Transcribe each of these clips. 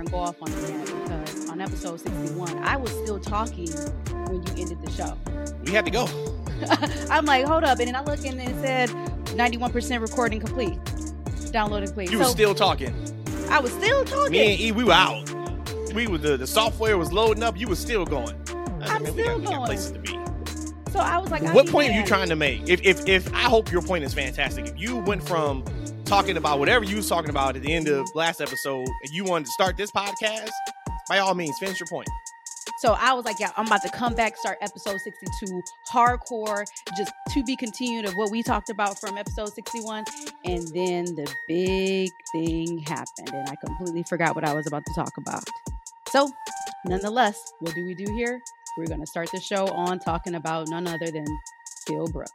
and go off on that because on episode 61, I was still talking when you ended the show. We had to go. I'm like, hold up. And then I look and it said 91% recording complete. Downloading complete. You so, were still talking. I was still talking. Me and E, we were out. We were the, the software was loading up. You were still going. I am still we got, going. Places to be. So I was like, what point are you trying to make? If, if if I hope your point is fantastic. If you went from talking about whatever you was talking about at the end of last episode and you wanted to start this podcast, by all means, finish your point. So I was like, yeah, I'm about to come back, start episode 62, hardcore, just to be continued of what we talked about from episode 61. And then the big thing happened, and I completely forgot what I was about to talk about. So, nonetheless, what do we do here? We're going to start the show on talking about none other than Phil Brooks.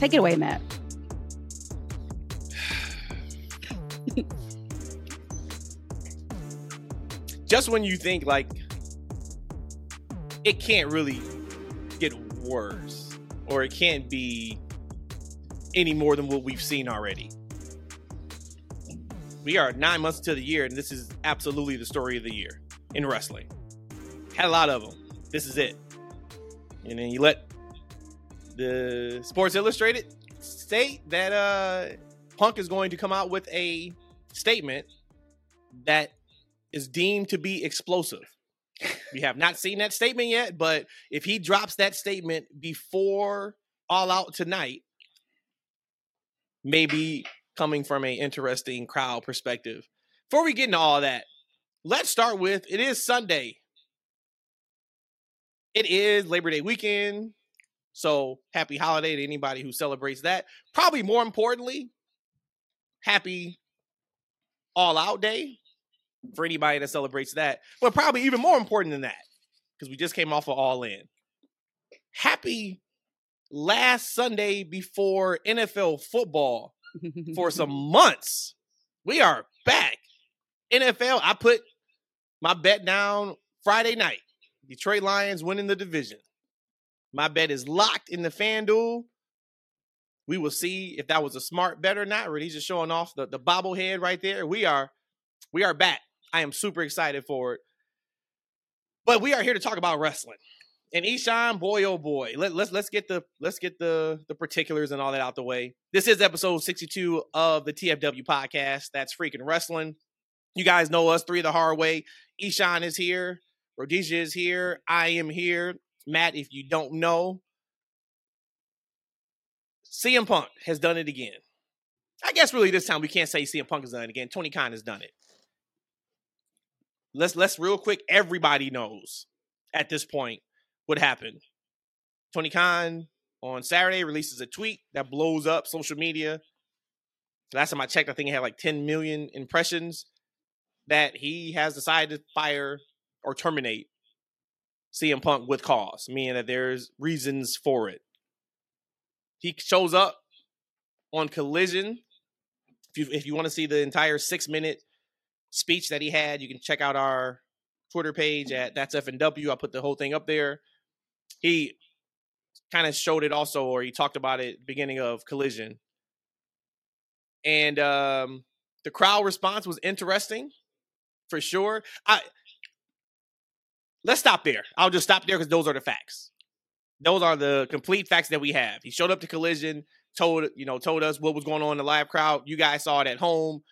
Take it away, Matt. Just when you think like it can't really get worse or it can't be any more than what we've seen already. We are nine months to the year, and this is absolutely the story of the year in wrestling. Had a lot of them. This is it. And then you let the Sports Illustrated state that uh, Punk is going to come out with a statement that is deemed to be explosive. We have not seen that statement yet, but if he drops that statement before All Out tonight, maybe coming from an interesting crowd perspective. Before we get into all that, let's start with it is Sunday. It is Labor Day weekend. So happy holiday to anybody who celebrates that. Probably more importantly, happy all out day for anybody that celebrates that. But probably even more important than that, because we just came off of All In. Happy last Sunday before NFL football for some months. We are back. NFL, I put my bet down Friday night. Detroit Lions winning the division. My bet is locked in the FanDuel. We will see if that was a smart bet or not. Or he's just showing off the, the bobblehead right there. We are we are back. I am super excited for it. But we are here to talk about wrestling. And Eshaun, boy oh boy, let, let's let's get the let's get the the particulars and all that out the way. This is episode 62 of the TFW podcast. That's freaking wrestling. You guys know us three the hard way. Eshaun is here, Rhodesia is here, I am here. Matt, if you don't know, CM Punk has done it again. I guess really this time we can't say CM Punk has done it again. Tony Khan has done it let's let's real quick. Everybody knows at this point what happened. Tony Khan on Saturday releases a tweet that blows up social media. Last time I checked, I think it had like 10 million impressions. That he has decided to fire or terminate CM Punk with cause, meaning that there's reasons for it. He shows up on Collision. If you if you want to see the entire six minute speech that he had. You can check out our Twitter page at that's FNW. I put the whole thing up there. He kind of showed it also, or he talked about it beginning of Collision. And um, the crowd response was interesting for sure. I let's stop there. I'll just stop there because those are the facts. Those are the complete facts that we have. He showed up to Collision, told you know, told us what was going on in the live crowd. You guys saw it at home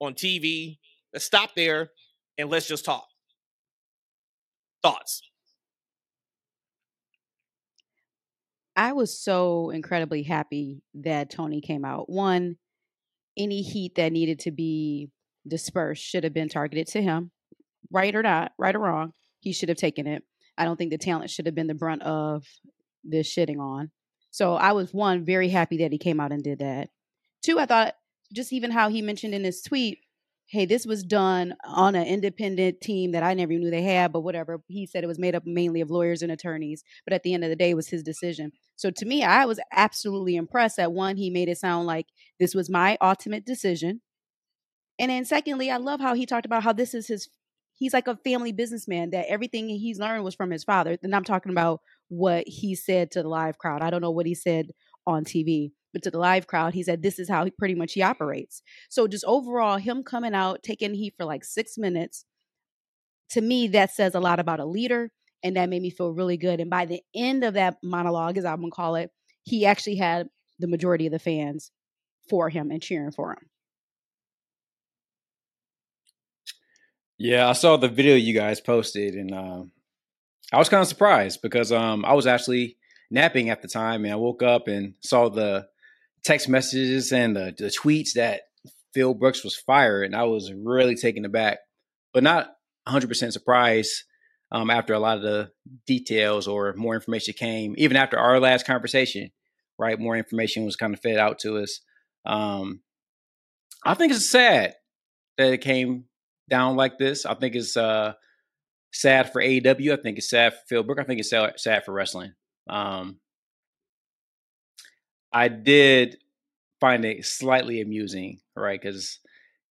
on TV. Let's stop there and let's just talk. Thoughts? I was so incredibly happy that Tony came out. One, any heat that needed to be dispersed should have been targeted to him, right or not, right or wrong. He should have taken it. I don't think the talent should have been the brunt of this shitting on. So I was one very happy that he came out and did that. Two, I thought just even how he mentioned in his tweet, hey, this was done on an independent team that I never knew they had, but whatever. He said it was made up mainly of lawyers and attorneys, but at the end of the day, it was his decision. So to me, I was absolutely impressed that one, he made it sound like this was my ultimate decision. And then secondly, I love how he talked about how this is his he's like a family businessman that everything he's learned was from his father. And I'm talking about what he said to the live crowd. I don't know what he said on TV, but to the live crowd, he said this is how he pretty much he operates. So just overall, him coming out, taking heat for like six minutes, to me, that says a lot about a leader. And that made me feel really good. And by the end of that monologue, as I'm gonna call it, he actually had the majority of the fans for him and cheering for him. Yeah, I saw the video you guys posted, and uh, I was kind of surprised because um, I was actually napping at the time, and I woke up and saw the text messages and the, the tweets that Phil Brooks was fired, and I was really taken aback, but not 100% surprised um, after a lot of the details or more information came, even after our last conversation, right? More information was kind of fed out to us. Um, I think it's sad that it came down like this. I think it's uh, sad for AEW. I think it's sad for Phil. I think it's sad, sad for wrestling. Um, I did find it slightly amusing, right? Because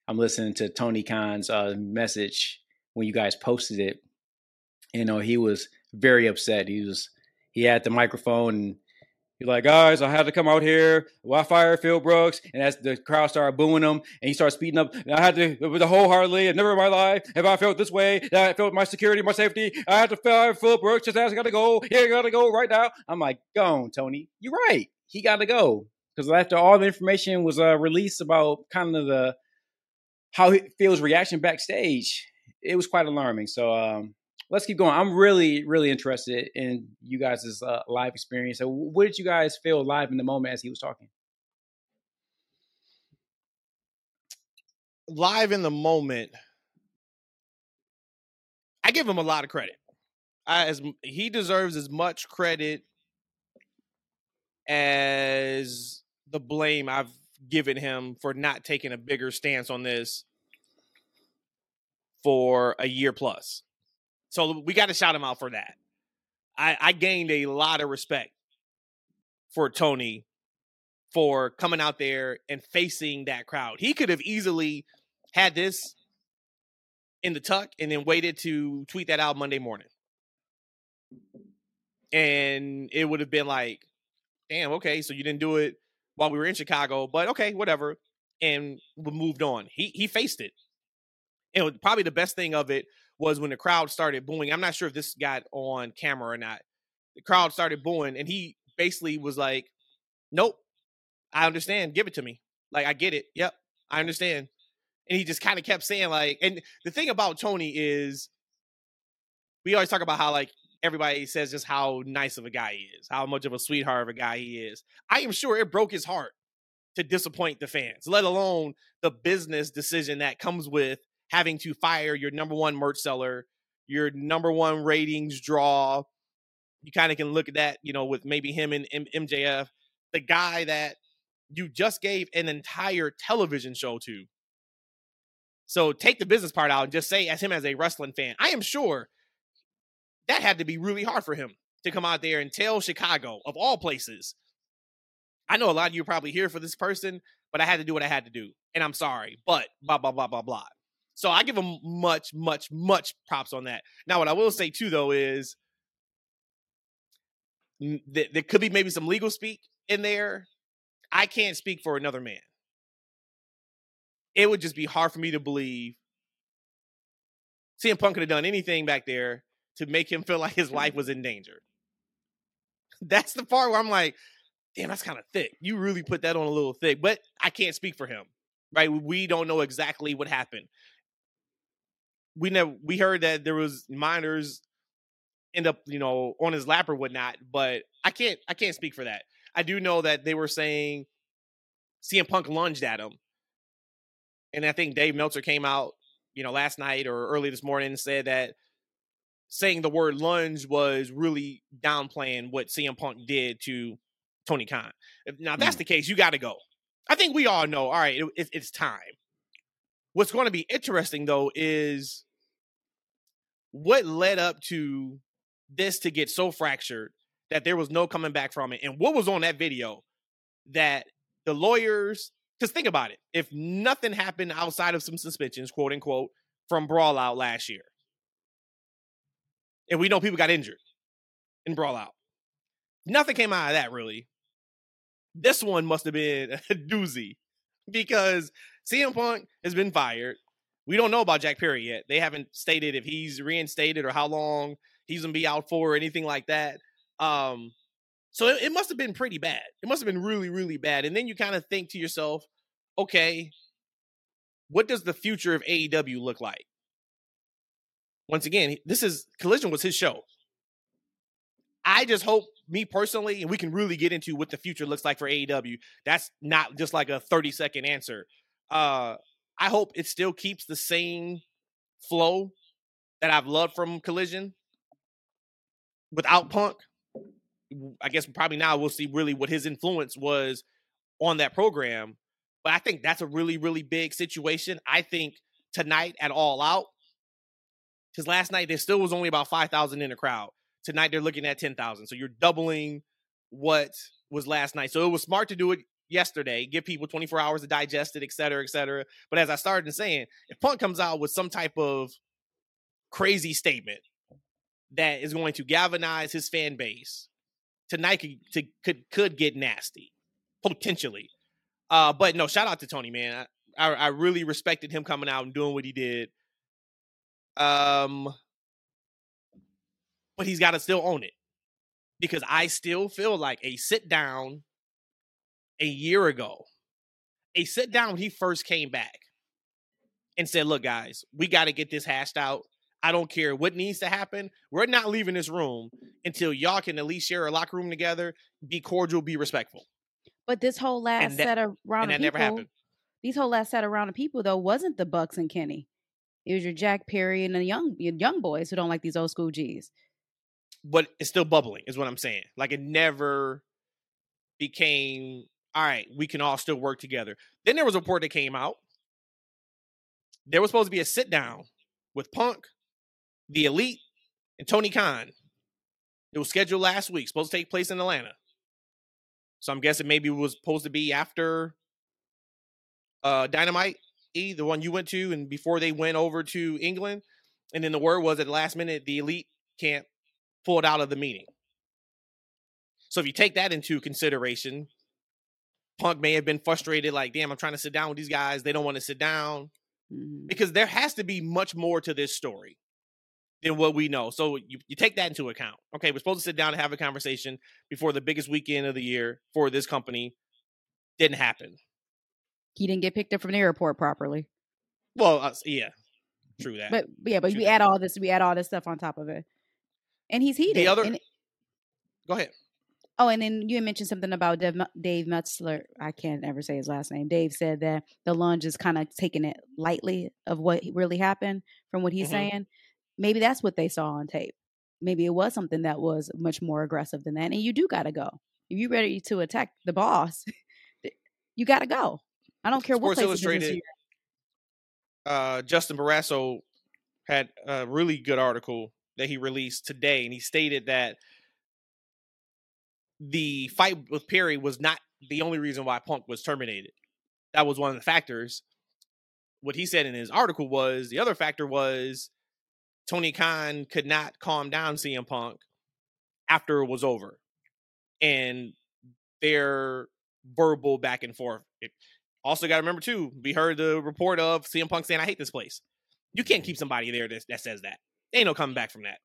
I'm listening to Tony Khan's uh, message when you guys posted it. You know, he was very upset. He was he had the microphone and He's like, guys, I had to come out here. Why fire Phil Brooks? And as the crowd started booing him, and he started speeding up, I had to, with the wholeheartedly, and never in my life have I felt this way. I felt my security, my safety. I had to fire Phil Brooks. Just as I got to go. Here, got to go right now. I'm like, go on, Tony. You're right. He got to go because after all the information was uh, released about kind of the how he feels reaction backstage, it was quite alarming. So um, let's keep going. I'm really, really interested in you guys' uh, live experience. So, what did you guys feel live in the moment as he was talking? Live in the moment, I give him a lot of credit. I, as he deserves as much credit as the blame I've given him for not taking a bigger stance on this for a year plus. So we got to shout him out for that. I, I gained a lot of respect for Tony for coming out there and facing that crowd. He could have easily had this in the tuck and then waited to tweet that out Monday morning. And it would have been like, damn, okay, so you didn't do it while we were in Chicago, but okay, whatever. And we moved on. He he faced it. And probably the best thing of it was when the crowd started booing. I'm not sure if this got on camera or not. The crowd started booing, and he basically was like, "Nope, I understand. Give it to me. Like I get it. Yep, I understand." And he just kind of kept saying like, and the thing about Tony is, we always talk about how like everybody says just how nice of a guy he is, how much of a sweetheart of a guy he is. I am sure it broke his heart to disappoint the fans, let alone the business decision that comes with having to fire your number one merch seller, your number one ratings draw. You kind of can look at that, you know, with maybe him and M- MJF, the guy that you just gave an entire television show to. So take the business part out and just say, as him as a wrestling fan, I am sure that had to be really hard for him to come out there and tell Chicago, of all places, I know a lot of you are probably here for this person, but I had to do what I had to do. And I'm sorry, but blah, blah, blah, blah, blah. So I give him much, much, much props on that. Now, what I will say too, though, is th- there could be maybe some legal speak in there. I can't speak for another man. It would just be hard for me to believe CM Punk could have done anything back there to make him feel like his life was in danger. That's the part where I'm like, damn, that's kind of thick. You really put that on a little thick, but I can't speak for him, right? We don't know exactly what happened we never we heard that there was minors end up you know on his lap or whatnot but i can't i can't speak for that i do know that they were saying CM Punk lunged at him and i think dave meltzer came out you know last night or early this morning and said that saying the word lunge was really downplaying what CM Punk did to Tony Khan. Now, if that's mm. the case, you got to go. I think we all know, all right, it, it's time. What's going to be interesting though is what led up to this to get so fractured that there was no coming back from it. And what was on that video that the lawyers, because think about it, if nothing happened outside of some suspensions, quote unquote, from Brawl Out last year, and we know people got injured in Brawl Out, nothing came out of that really. This one must have been a doozy because CM Punk has been fired. We don't know about Jack Perry yet. They haven't stated if he's reinstated or how long he's gonna be out for or anything like that. Um, so it, it must have been pretty bad. It must have been really, really bad. And then you kind of think to yourself, okay, what does the future of AEW look like? Once again, this is Collision was his show. I just hope, me personally, and we can really get into what the future looks like for AEW. That's not just like a 30 second answer. Uh, I hope it still keeps the same flow that I've loved from Collision without Punk. I guess probably now we'll see really what his influence was on that program. But I think that's a really, really big situation. I think tonight at All Out, because last night there still was only about 5,000 in the crowd. Tonight they're looking at 10,000. So you're doubling what was last night. So it was smart to do it yesterday, give people 24 hours to digest it, et cetera, et cetera. But as I started saying, if Punk comes out with some type of crazy statement that is going to galvanize his fan base, tonight could to, could could get nasty, potentially. Uh, but no, shout out to Tony, man. I, I, I really respected him coming out and doing what he did. Um, but he's got to still own it because I still feel like a sit down a year ago, a sit down when he first came back and said, Look, guys, we got to get this hashed out. I don't care what needs to happen. We're not leaving this room until y'all can at least share a locker room together, be cordial, be respectful. But this whole last that- set of round of that never people, happened. these whole last set of round of people though wasn't the Bucks and Kenny. It was your Jack Perry and the young your young boys who don't like these old school G's. But it's still bubbling, is what I'm saying. Like it never became all right, we can all still work together. Then there was a report that came out. There was supposed to be a sit down with Punk, the Elite, and Tony Khan. It was scheduled last week, supposed to take place in Atlanta. So I'm guessing maybe it was supposed to be after uh Dynamite E, the one you went to, and before they went over to England. And then the word was at the last minute the Elite can't pull it out of the meeting. So if you take that into consideration, Punk may have been frustrated, like, damn, I'm trying to sit down with these guys. They don't want to sit down. Mhm. Because there has to be much more to this story than what we know. So you, you take that into account. Okay, we're supposed to sit down and have a conversation before the biggest weekend of the year for this company. Didn't happen. He didn't get picked up from the airport properly. Well, uh, yeah, true that. But but yeah, but True we that. add all this, we add all this stuff on top of it. And he's heated. The other- and- Go ahead. Oh, and then you mentioned something about Dave, Dave Metzler. I can't ever say his last name. Dave said that the lunge is kind of taking it lightly of what really happened from what he's Mhm. saying. Maybe that's what they saw on tape. Maybe it was something that was much more aggressive than that. And you do got to go. If you're ready to attack the boss, you got to go. I don't care what place Illustrated uh, Justin Barrasso had a really good article that he released today, and he stated that the fight with Perry was not the only reason why Punk was terminated. That was one of the factors. What he said in his article was the other factor was Tony Khan could not calm down CM Punk after it was over, and their verbal back and forth. It, also, got to remember too, we heard the report of CM Punk saying, "I hate this place." You can't keep somebody there that, that says that. Ain't no coming back from that.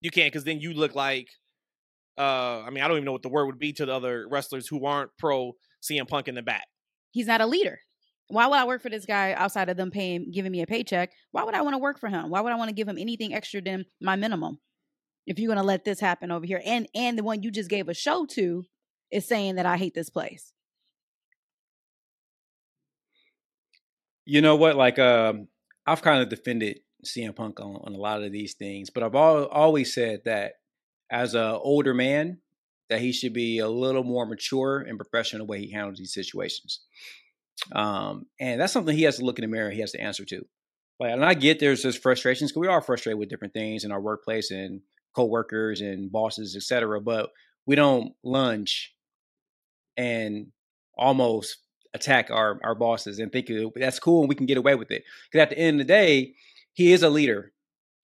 You can't, because then you look like, uh, I mean, I don't even know what the word would be to the other wrestlers who aren't pro CM Punk in the back. he's not a leader. Why would I work for this guy outside of them paying, giving me a paycheck? Why would I want to work for him? Why would I want to give him anything extra than my minimum? If you're gonna let this happen over here, and and the one you just gave a show to is saying that I hate this place. You know what? Like, um, I've kind of defended CM Punk on, on a lot of these things, but I've al- always said that as an older man, that he should be a little more mature and professional in the way he handles these situations. Um, and that's something he has to look in the mirror. He has to answer to. Like, and I get there's this frustrations because we are frustrated with different things in our workplace and coworkers and bosses, etc. But we don't lunge and almost attack our our bosses and think that's cool and we can get away with it. Because at the end of the day, he is a leader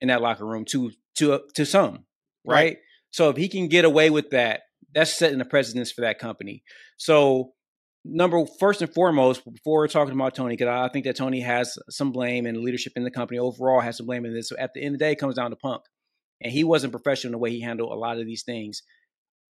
in that locker room to to to some, right? Right. So if he can get away with that that's setting the precedence for that company. So number first and foremost, before we're talking about Tony, because I think that Tony has some blame and leadership in the company overall has some blame in this. So at the end of the day, it comes down to Punk, and he wasn't professional in the way he handled a lot of these things.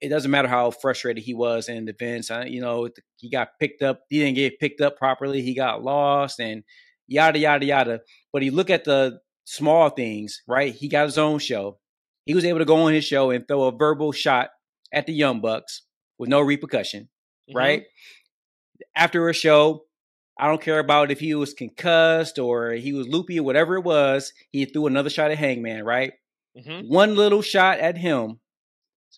It doesn't matter how frustrated he was in the events. You know, he got picked up. He didn't get picked up properly. He got lost and yada yada yada. But you look at the small things, right? He got his own show. He was able to go on his show and throw a verbal shot at the Young Bucks with no repercussion, mm-hmm. right? After a show, I don't care about if he was concussed or he was loopy or whatever it was. He threw another shot at Hangman, right? Mm-hmm. One little shot at him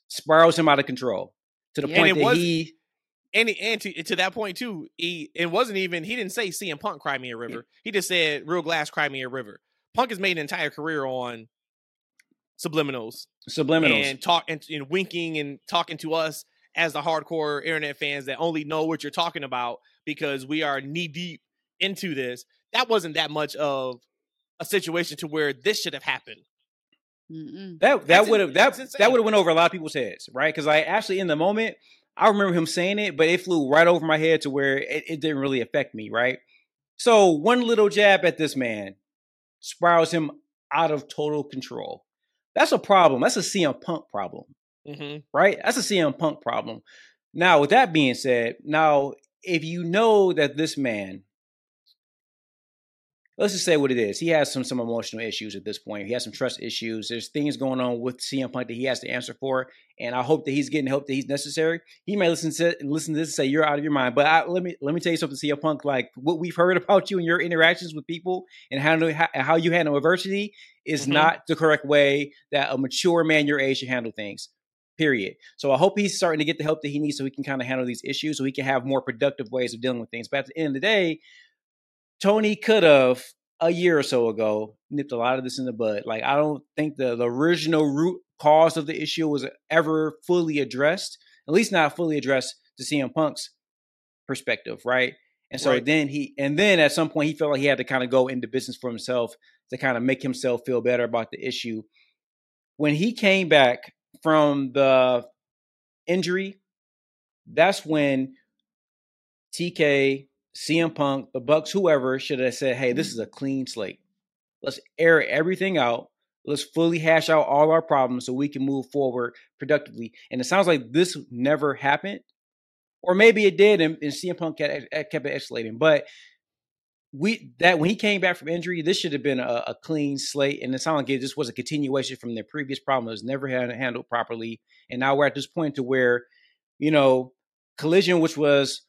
spirals him out of control to the yeah, point that was, he. And, and to, to that point too, he it wasn't even he didn't say CM Punk cry me a river. He just said real glass cry me a river. Punk has made an entire career on subliminals, subliminals, and talk and, and winking and talking to us as the hardcore internet fans that only know what you're talking about because we are knee deep into this. That wasn't that much of a situation to where this should have happened. Mm-mm. That that would have that that would have went over a lot of people's heads, right? Because I actually in the moment I remember him saying it, but it flew right over my head to where it, it didn't really affect me, right? So one little jab at this man spirals him out of total control. That's a problem. That's a CM Punk problem, mm-hmm. right? That's a CM Punk problem. Now, with that being said, now if you know that this man let's just say what it is. He has some some emotional issues at this point. He has some trust issues. There's things going on with CM Punk that he has to answer for, and I hope that he's getting help that he's necessary. He may listen to listen to this and say you're out of your mind, but I, let me let me tell you something, CM Punk. Like what we've heard about you and your interactions with people and how how, how you handle adversity is mm-hmm. not the correct way that a mature man your age should handle things. Period. So I hope he's starting to get the help that he needs so he can kind of handle these issues, so he can have more productive ways of dealing with things. But at the end of the day, Tony could have a year or so ago nipped a lot of this in the bud. Like I don't think the, the original root cause of the issue was ever fully addressed, at least not fully addressed to CM Punk's perspective, right? And so right. then he, and then at some point he felt like he had to kind of go into business for himself to kind of make himself feel better about the issue. When he came back from the injury, that's when TK CM Punk, the Bucks, whoever should have said, "Hey, this mm-hmm. is a clean slate. Let's air everything out. Let's fully hash out all our problems so we can move forward productively." And it sounds like this never happened, or maybe it did, and, and CM Punk kept, kept it escalating. But we that when he came back from injury, this should have been a, a clean slate, and it sounds like it was a continuation from their previous problem that was never had handled properly. And now we're at this point to where, you know, collision, which was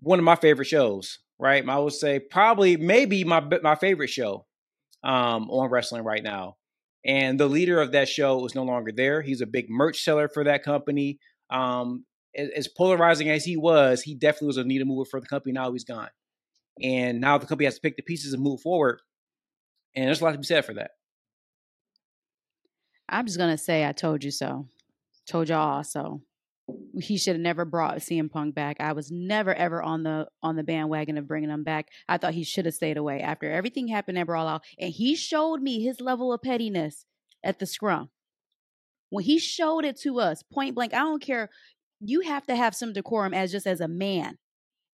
one of my favorite shows, right? I would say probably maybe my my favorite show um, on wrestling right now. And the leader of that show is no longer there. He's a big merch seller for that company. Um, as, as polarizing as he was, he definitely was a needle mover for the company. Now he's gone, and now the company has to pick the pieces and move forward. And there's a lot to be said for that. I'm just gonna say I told you so. Told y'all so he should have never brought CM Punk back. I was never ever on the on the bandwagon of bringing him back. I thought he should have stayed away after everything happened at Brawl Out, and he showed me his level of pettiness at the scrum when he showed it to us point blank. I don't care. You have to have some decorum as just as a man.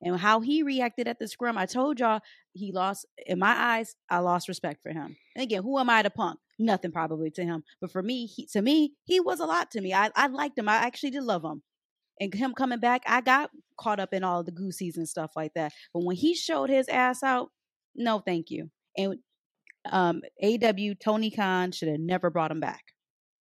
And how he reacted at the scrum, I told y'all he lost in my eyes. I lost respect for him. And again, who am I to punk? Nothing probably to him, but for me, he, to me, he was a lot to me. I, I liked him. I actually did love him. And him coming back, I got caught up in all the goosies and stuff like that. But when he showed his ass out, no, thank you. And um, AEW Tony Khan should have never brought him back.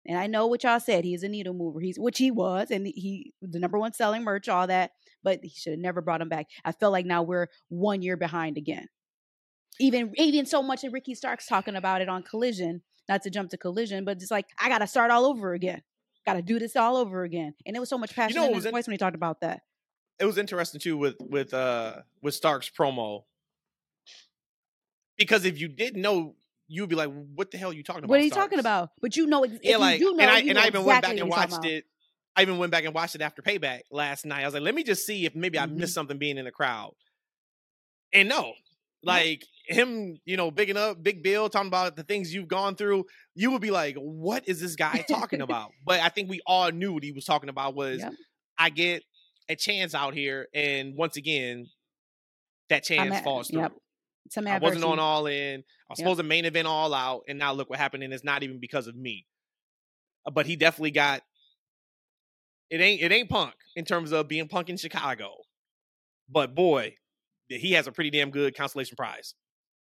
And I know what y'all said. He's a needle mover. He's which he was, and he the number one selling merch, all that. But he should have never brought him back. I felt like now we're one year behind again. Even even so much that Ricky Starks talking about it on Collision. Not to jump to Collision, but just like I got to start all over again. Got to do this all over again. And it was so much passion you know, in his in- voice when he talked about that. It was interesting too with with uh with Starks promo because if you didn't know you'd be like, "What the hell are you talking about?" What are you Starks? talking about? But you know, yeah, like, you know, and I and I even exactly went back and watched it. I even went back and watched it after Payback last night. I was like, let me just see if maybe I mm-hmm. missed something being in the crowd. And no, Like him, you know, bigging up Big Bill, talking about the things you've gone through, you would be like, "What is this guy talking about?" but I think we all knew what he was talking about was, Yep. I get a chance out here, and once again, that chance at- falls through. yep. Some I wasn't on all in. I was Yep. supposed to main event all out, and now look what happened, and it's not even because of me. Uh, But he definitely got it ain't it ain't punk in terms of being punk in Chicago. But boy, he has a pretty damn good consolation prize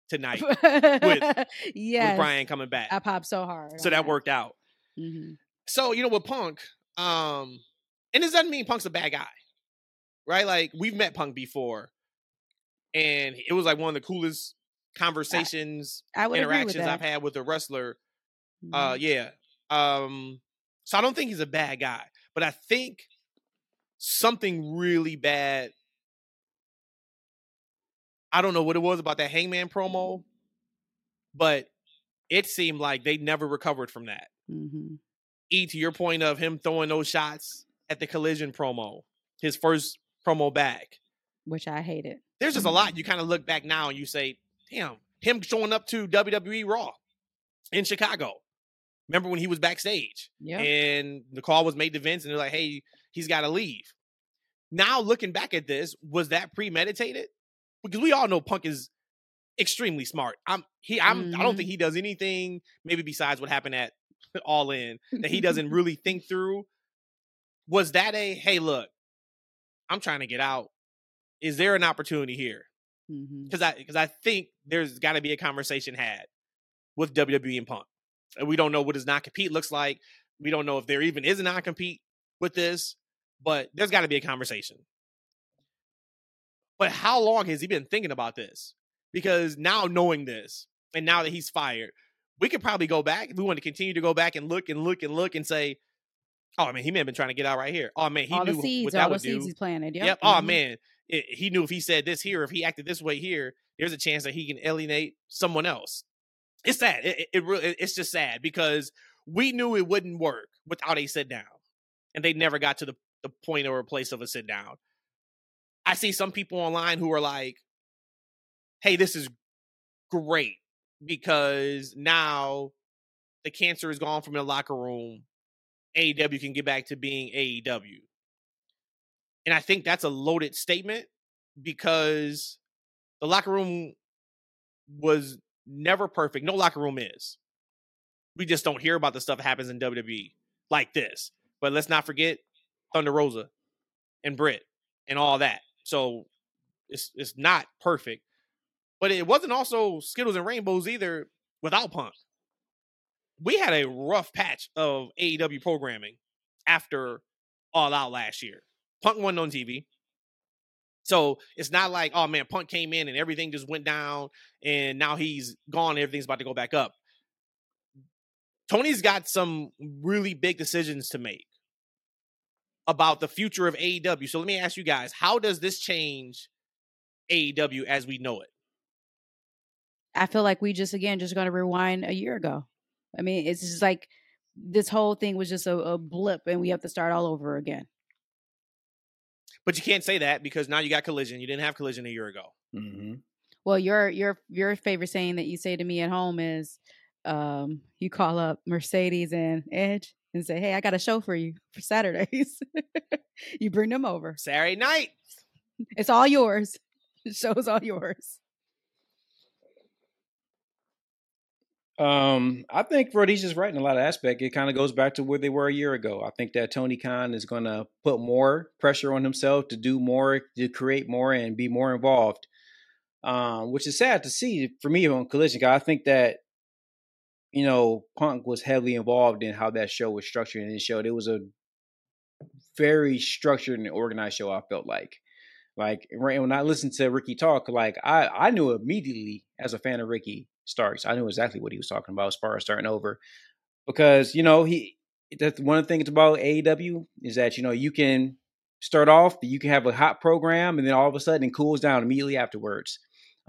tonight with yes. Bryan coming back. I popped so hard. So that worked out. hmm So, you know, with Punk, um, and this doesn't mean Punk's a bad guy. Right? Like we've met Punk before. And it was like one of the coolest conversations I with interactions. I've had with a wrestler. Mhm. Uh yeah. Um so I don't think he's a bad guy, but I think something really bad I don't know what it was about that Hangman promo, but it seemed like they never recovered from that. Mhm. E to your point of him throwing those shots at the collision promo, his first promo back. which I hated. There's just a lot you kind of look back now and you say, damn, him showing up to WWE Raw in Chicago. Remember when he was backstage Yeah. and the call was made to Vince and they're like, hey, he's got to leave. Now looking back at this, was that premeditated? Because we all know Punk is extremely smart. I'm he I'm I don't Mhm. think he does anything maybe besides what happened at All In that he doesn't really think through. Was that a hey look, I'm trying to get out. Is there an opportunity here? Because I because I think there's got to be a conversation had with WWE and Punk. And we don't know what his non compete looks like. We don't know if there even is a non compete with this, but there's got to be a conversation. But how long has he been thinking about this? Because now knowing this, and now that he's fired, we could probably go back. If we want to continue to go back and look and look and look and say, "Oh man, he may have been trying to get out right here." Oh man, he all knew seeds, what that would seeds do. he's planted. Yep. Yep. Oh mhm. man, it, he knew if he said this here, if he acted this way here, there's a chance that he can alienate someone else. It's sad. It, it, it it's just sad because we knew it wouldn't work without a sit down, and they never got to the the point or a place of a sit down. I see some people online who are like, "Hey, this is great because now the cancer is gone from the locker room. AEW can get back to being AEW." And I think that's a loaded statement because the locker room was never perfect. No locker room is. We just don't hear about the stuff that happens in WWE like this. But let's not forget Thunder Rosa and Britt and all that. So it's it's not perfect. But it wasn't also Skittles and Rainbows either without Punk. We had a rough patch of AEW programming after All Out last year. Punk wasn't on TV. So it's not like, oh man, Punk came in and everything just went down and now he's gone everything's about to go back up. Tony's got some really big decisions to make about the future of AEW. So let me ask you guys, how does this change AEW as we know it? I feel like we just again just going to rewind a year ago. I mean, it's just like this whole thing was just a, a blip, and we have to start all over again. But you can't say that because now you got collision. You didn't have collision a year ago. hmm Well, your your your favorite saying that you say to me at home is, um, you call up Mercedes and Edge and say, "Hey, I got a show for you for Saturdays." you bring them over. Saturday night. It's all yours. The show's all yours. Um, I think is right in a lot of aspect. It kind of goes back to where they were a year ago. I think that Tony Khan is going to put more pressure on himself to do more, to create more, and be more involved. Um, which is sad to see for me on Collision. I think that you know Punk was heavily involved in how that show was structured, and it showed it was a very structured and organized show. I felt like. Like when I listened to Ricky talk, like I I knew immediately as a fan of Ricky Starks, I knew exactly what he was talking about as far as starting over, because you know he that's one of the things about AEW is that you know you can start off, you can have a hot program, and then all of a sudden it cools down immediately afterwards.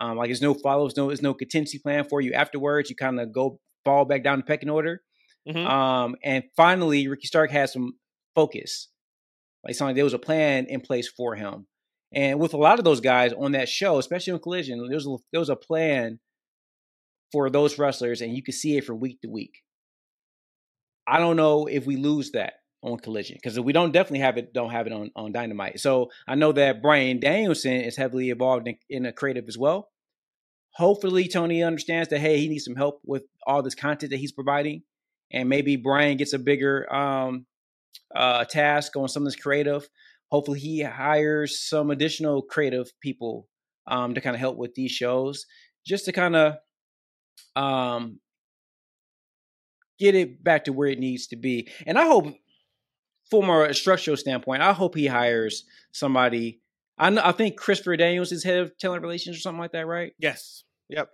Um, like there's no follows, no there's no contingency plan for you afterwards. You kind of go fall back down the pecking order. Mhm. Um, and finally, Ricky Starks has some focus. Like something there was a plan in place for him. And with a lot of those guys on that show, especially on Collision, there was a, there was a plan for those wrestlers, and you can see it from week to week. I don't know if we lose that on Collision because we don't definitely have it. Don't have it on on Dynamite. So I know that Bryan Danielson is heavily involved in, in a creative as well. Hopefully, Tony understands that hey, he needs some help with all this content that he's providing, and maybe Bryan gets a bigger um, uh, task on some of this creative. Hopefully, he hires some additional creative people um, to kind of help with these shows, just to kind of um, get it back to where it needs to be. And I hope, from a structural standpoint, I hope he hires somebody. I know, I think Christopher Daniels is head of talent relations or something like that, right? Yes. Yep.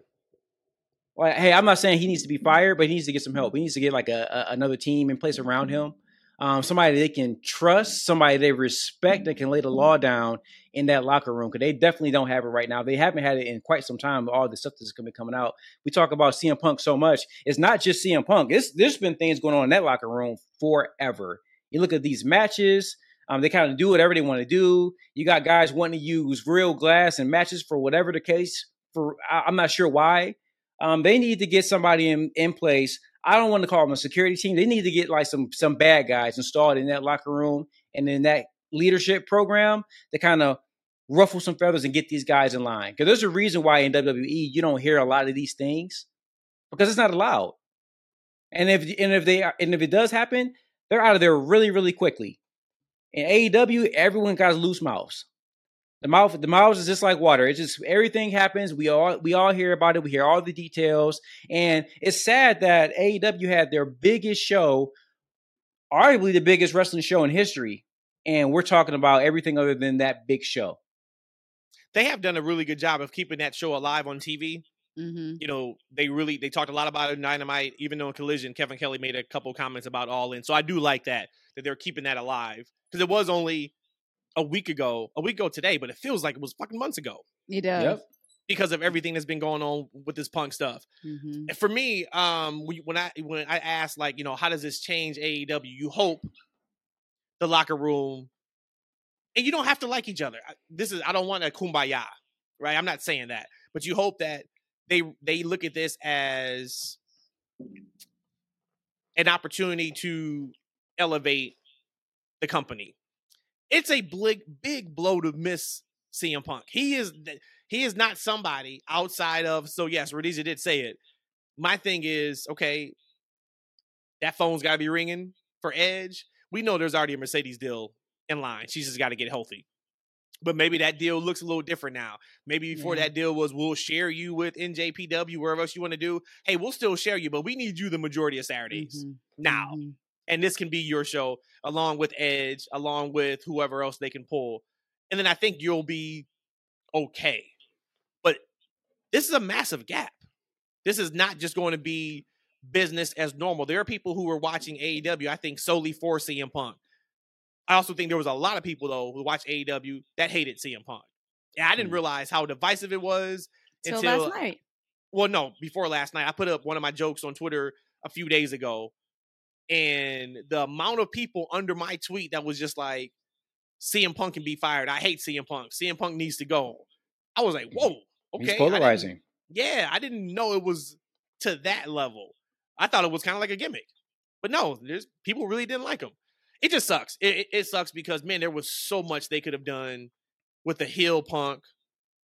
Like, hey, I'm not saying he needs to be fired, but he needs to get some help. He needs to get like a, a another team in place around him um, somebody they can trust, somebody they respect that can lay the law down in that locker room because they definitely don't have it right now. They haven't had it in quite some time. All the stuff that's going to be coming out. We talk about CM Punk so much. It's not just CM Punk. It's, there's been things going on in that locker room forever. You look at these matches. Um, they kind of do whatever they want to do. You got guys wanting to use real glass and matches for whatever the case. For I, am not sure why. Um, they need to get somebody in in place I don't want to call them a security team. They need to get like some some bad guys installed in that locker room and in that leadership program to kind of ruffle some feathers and get these guys in line. Because there's a reason why in WWE you don't hear a lot of these things because it's not allowed. And if and if they and if it does happen, they're out of there really really quickly. In AEW, everyone got loose mouths. The mouth, the mouths is just like water. It's just everything happens. We all we all hear about it. We hear all the details, and it's sad that AEW had their biggest show, arguably the biggest wrestling show in history, and we're talking about everything other than that big show. They have done a really good job of keeping that show alive on TV. Mm-hmm. You know, they really they talked a lot about it in Dynamite. Even though in Collision, Kevin Kelly made a couple comments about All In, so I do like that that they're keeping that alive because it was only a week ago, a week ago today, but it feels like it was fucking months ago. It does. Yep. Because of everything that's been going on with this punk stuff. Mm-hmm. And for me, um, when I when I asked like, you know, how does this change AEW? You hope the locker room, and you don't have to like each other. This is I don't want a kumbaya, right? I'm not saying that, but you hope that they they look at this as an opportunity to elevate the company it's a big big blow to miss CM Punk. He is he is not somebody outside of so yes, Rhodesia did say it. My thing is, okay, that phone's gotta be ringing for Edge. We know there's already a Mercedes deal in line. She's just gotta get healthy. But maybe that deal looks a little different now. Maybe before yeah. that deal was we'll share you with NJPW, wherever else you want to do. Hey, we'll still share you, but we need you the majority of Saturdays mm-hmm. now. Mm-hmm and this can be your show along with Edge, along with whoever else they can pull. And then I think you'll be okay. But this is a massive gap. This is not just going to be business as normal. There are people who were watching AEW, I think, solely for CM Punk. I also think there was a lot of people though who watched AEW that hated CM Punk. And I didn't mm. realize how divisive it was until, until last night. Well, no, before last night. I put up one of my jokes on Twitter a few days ago and the amount of people under my tweet that was just like, CM Punk can be fired. I hate CM Punk. CM Punk needs to go. I was like, mm-hmm. whoa, okay. He's polarizing. I yeah, I didn't know it was to that level. I thought it was kind of like a gimmick, but no, there's people really didn't like him. It just sucks. It, it, it sucks because man, there was so much they could have done with the heel Punk.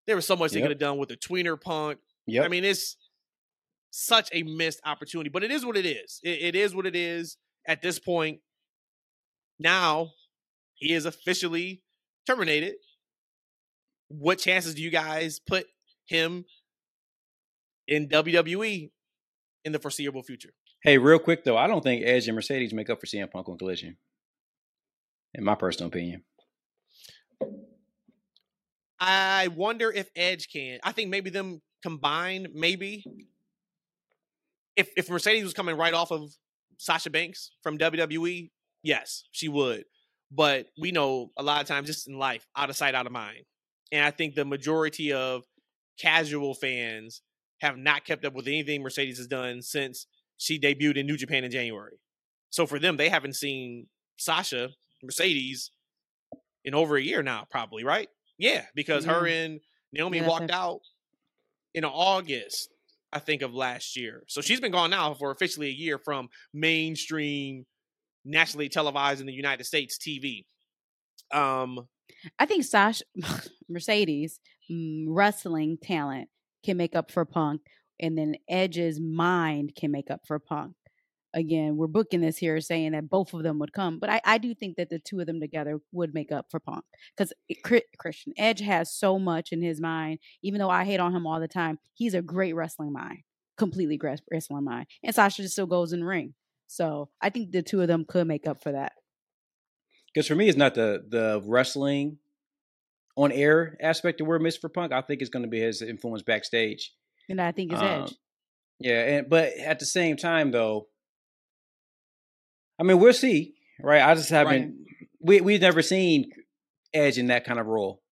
There was so much yep. they could have done with the tweener Punk. Yeah, I mean, it's such a missed opportunity. But it is what it is. It, it is what it is at this point. Now he is officially terminated. What chances do you guys put him in WWE in the foreseeable future? Hey, real quick though, I don't think Edge and Mercedes make up for CM Punk on Collision. In my personal opinion. I wonder if Edge can. I think maybe them combined, maybe if if Mercedes was coming right off of Sasha Banks from WWE, yes, she would. But we know a lot of times just in life, out of sight, out of mind. And I think the majority of casual fans have not kept up with anything Mercedes has done since she debuted in New Japan in January. So for them, they haven't seen Sasha Mercedes in over a year now, probably, right? Yeah, because her mm-hmm. and Naomi Yeah, walked out in August, I think, of last year. So she's been gone now for officially a year from mainstream, nationally televised in the United States TV. Um, I think Sasha Mercedes mm, wrestling talent can make up for Punk, and then Edge's mind can make up for Punk. Again, we're booking this here saying that both of them would come, but I, I do think that the two of them together would make up for Punk because Christian Edge has so much in his mind. Even though I hate on him all the time, he's a great wrestling mind, completely great wrestling mind, and Sasha just still goes in the ring. So I think the two of them could make up for that. Because for me, it's not the the wrestling on air aspect of where Miss for Punk. I think it's going to be his influence backstage. And I think it's Um, Edge. Yeah, and but at the same time, though, I mean, we'll see, right? I just haven't. We we've never seen Edge in that kind of role.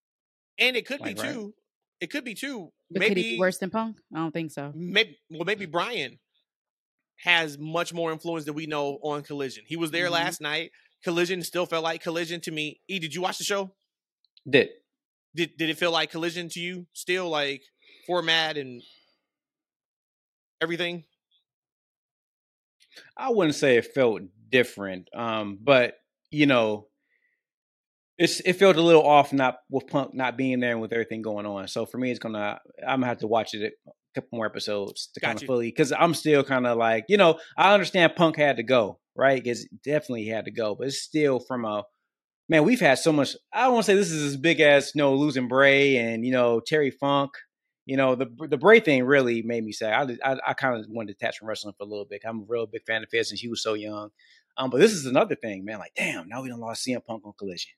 and it could be Like, right. too. It could be too. But could he Maybe be worse than Punk? I don't think so. maybe well maybe Bryan has much more influence than we know on Collision. He was there Mhm. last night. Collision still felt like Collision to me. E, did you watch the show? Did Did did it feel like Collision to you? Still like format and everything? I wouldn't say it felt different, um, but you know, it's it felt a little off not with Punk not being there and with everything going on. So for me, it's gonna I'm gonna have to watch it a couple more episodes to kind of fully because I'm still kind of like you know I understand Punk had to go right because definitely he had to go, but it's still from a man we've had so much. I don't want to say this is as big as you know losing Bray and you know Terry Funk. You know the the Bray thing really made me sad. I I, I kind of wanted to detach from wrestling for a little bit. I'm a real big fan of his since he was so young. Um, but this is another thing, man. Like, damn, now we done lost CM Punk on Collision.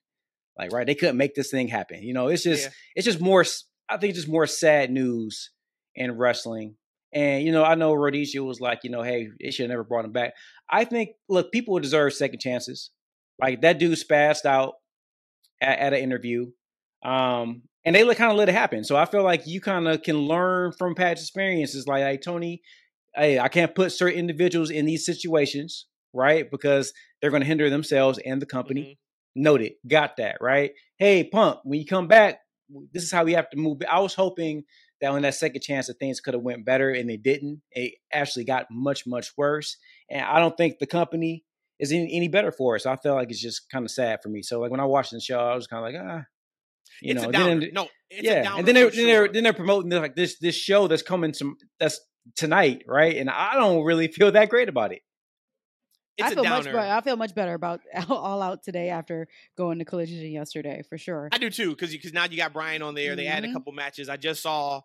Like, right? They couldn't make this thing happen. You know, it's just Yeah. it's just more. I think just more sad news in wrestling. And you know, I know Rhodesia was like, you know, hey, they should have never brought him back. I think, look, people deserve second chances. Like that dude spazzed out at, at an interview, um, and they kind of let it happen. So I feel like you kind of can learn from past experiences. Like, hey, Tony, hey, I can't put certain individuals in these situations, right? Because they're going to hinder themselves and the company. Mhm. Noted. Got that, right? Hey, Punk, when you come back, this is how we have to move. I was hoping that on that second chance that things could have went better and they didn't. It actually got much, much worse. And I don't think the company is any, any better for it. So I feel like it's just kind of sad for me. So like when I watched the show, I was kind of like, ah, you it's know, then- no, it's yeah, and then they're for then they're then they're promoting this, like this this show that's coming to that's tonight, right? And I don't really feel that great about it. It's I feel much better. I feel much better about All Out today after going to Collision yesterday for sure. I do too, because because now you got Bryan on there. They added a couple matches. I just saw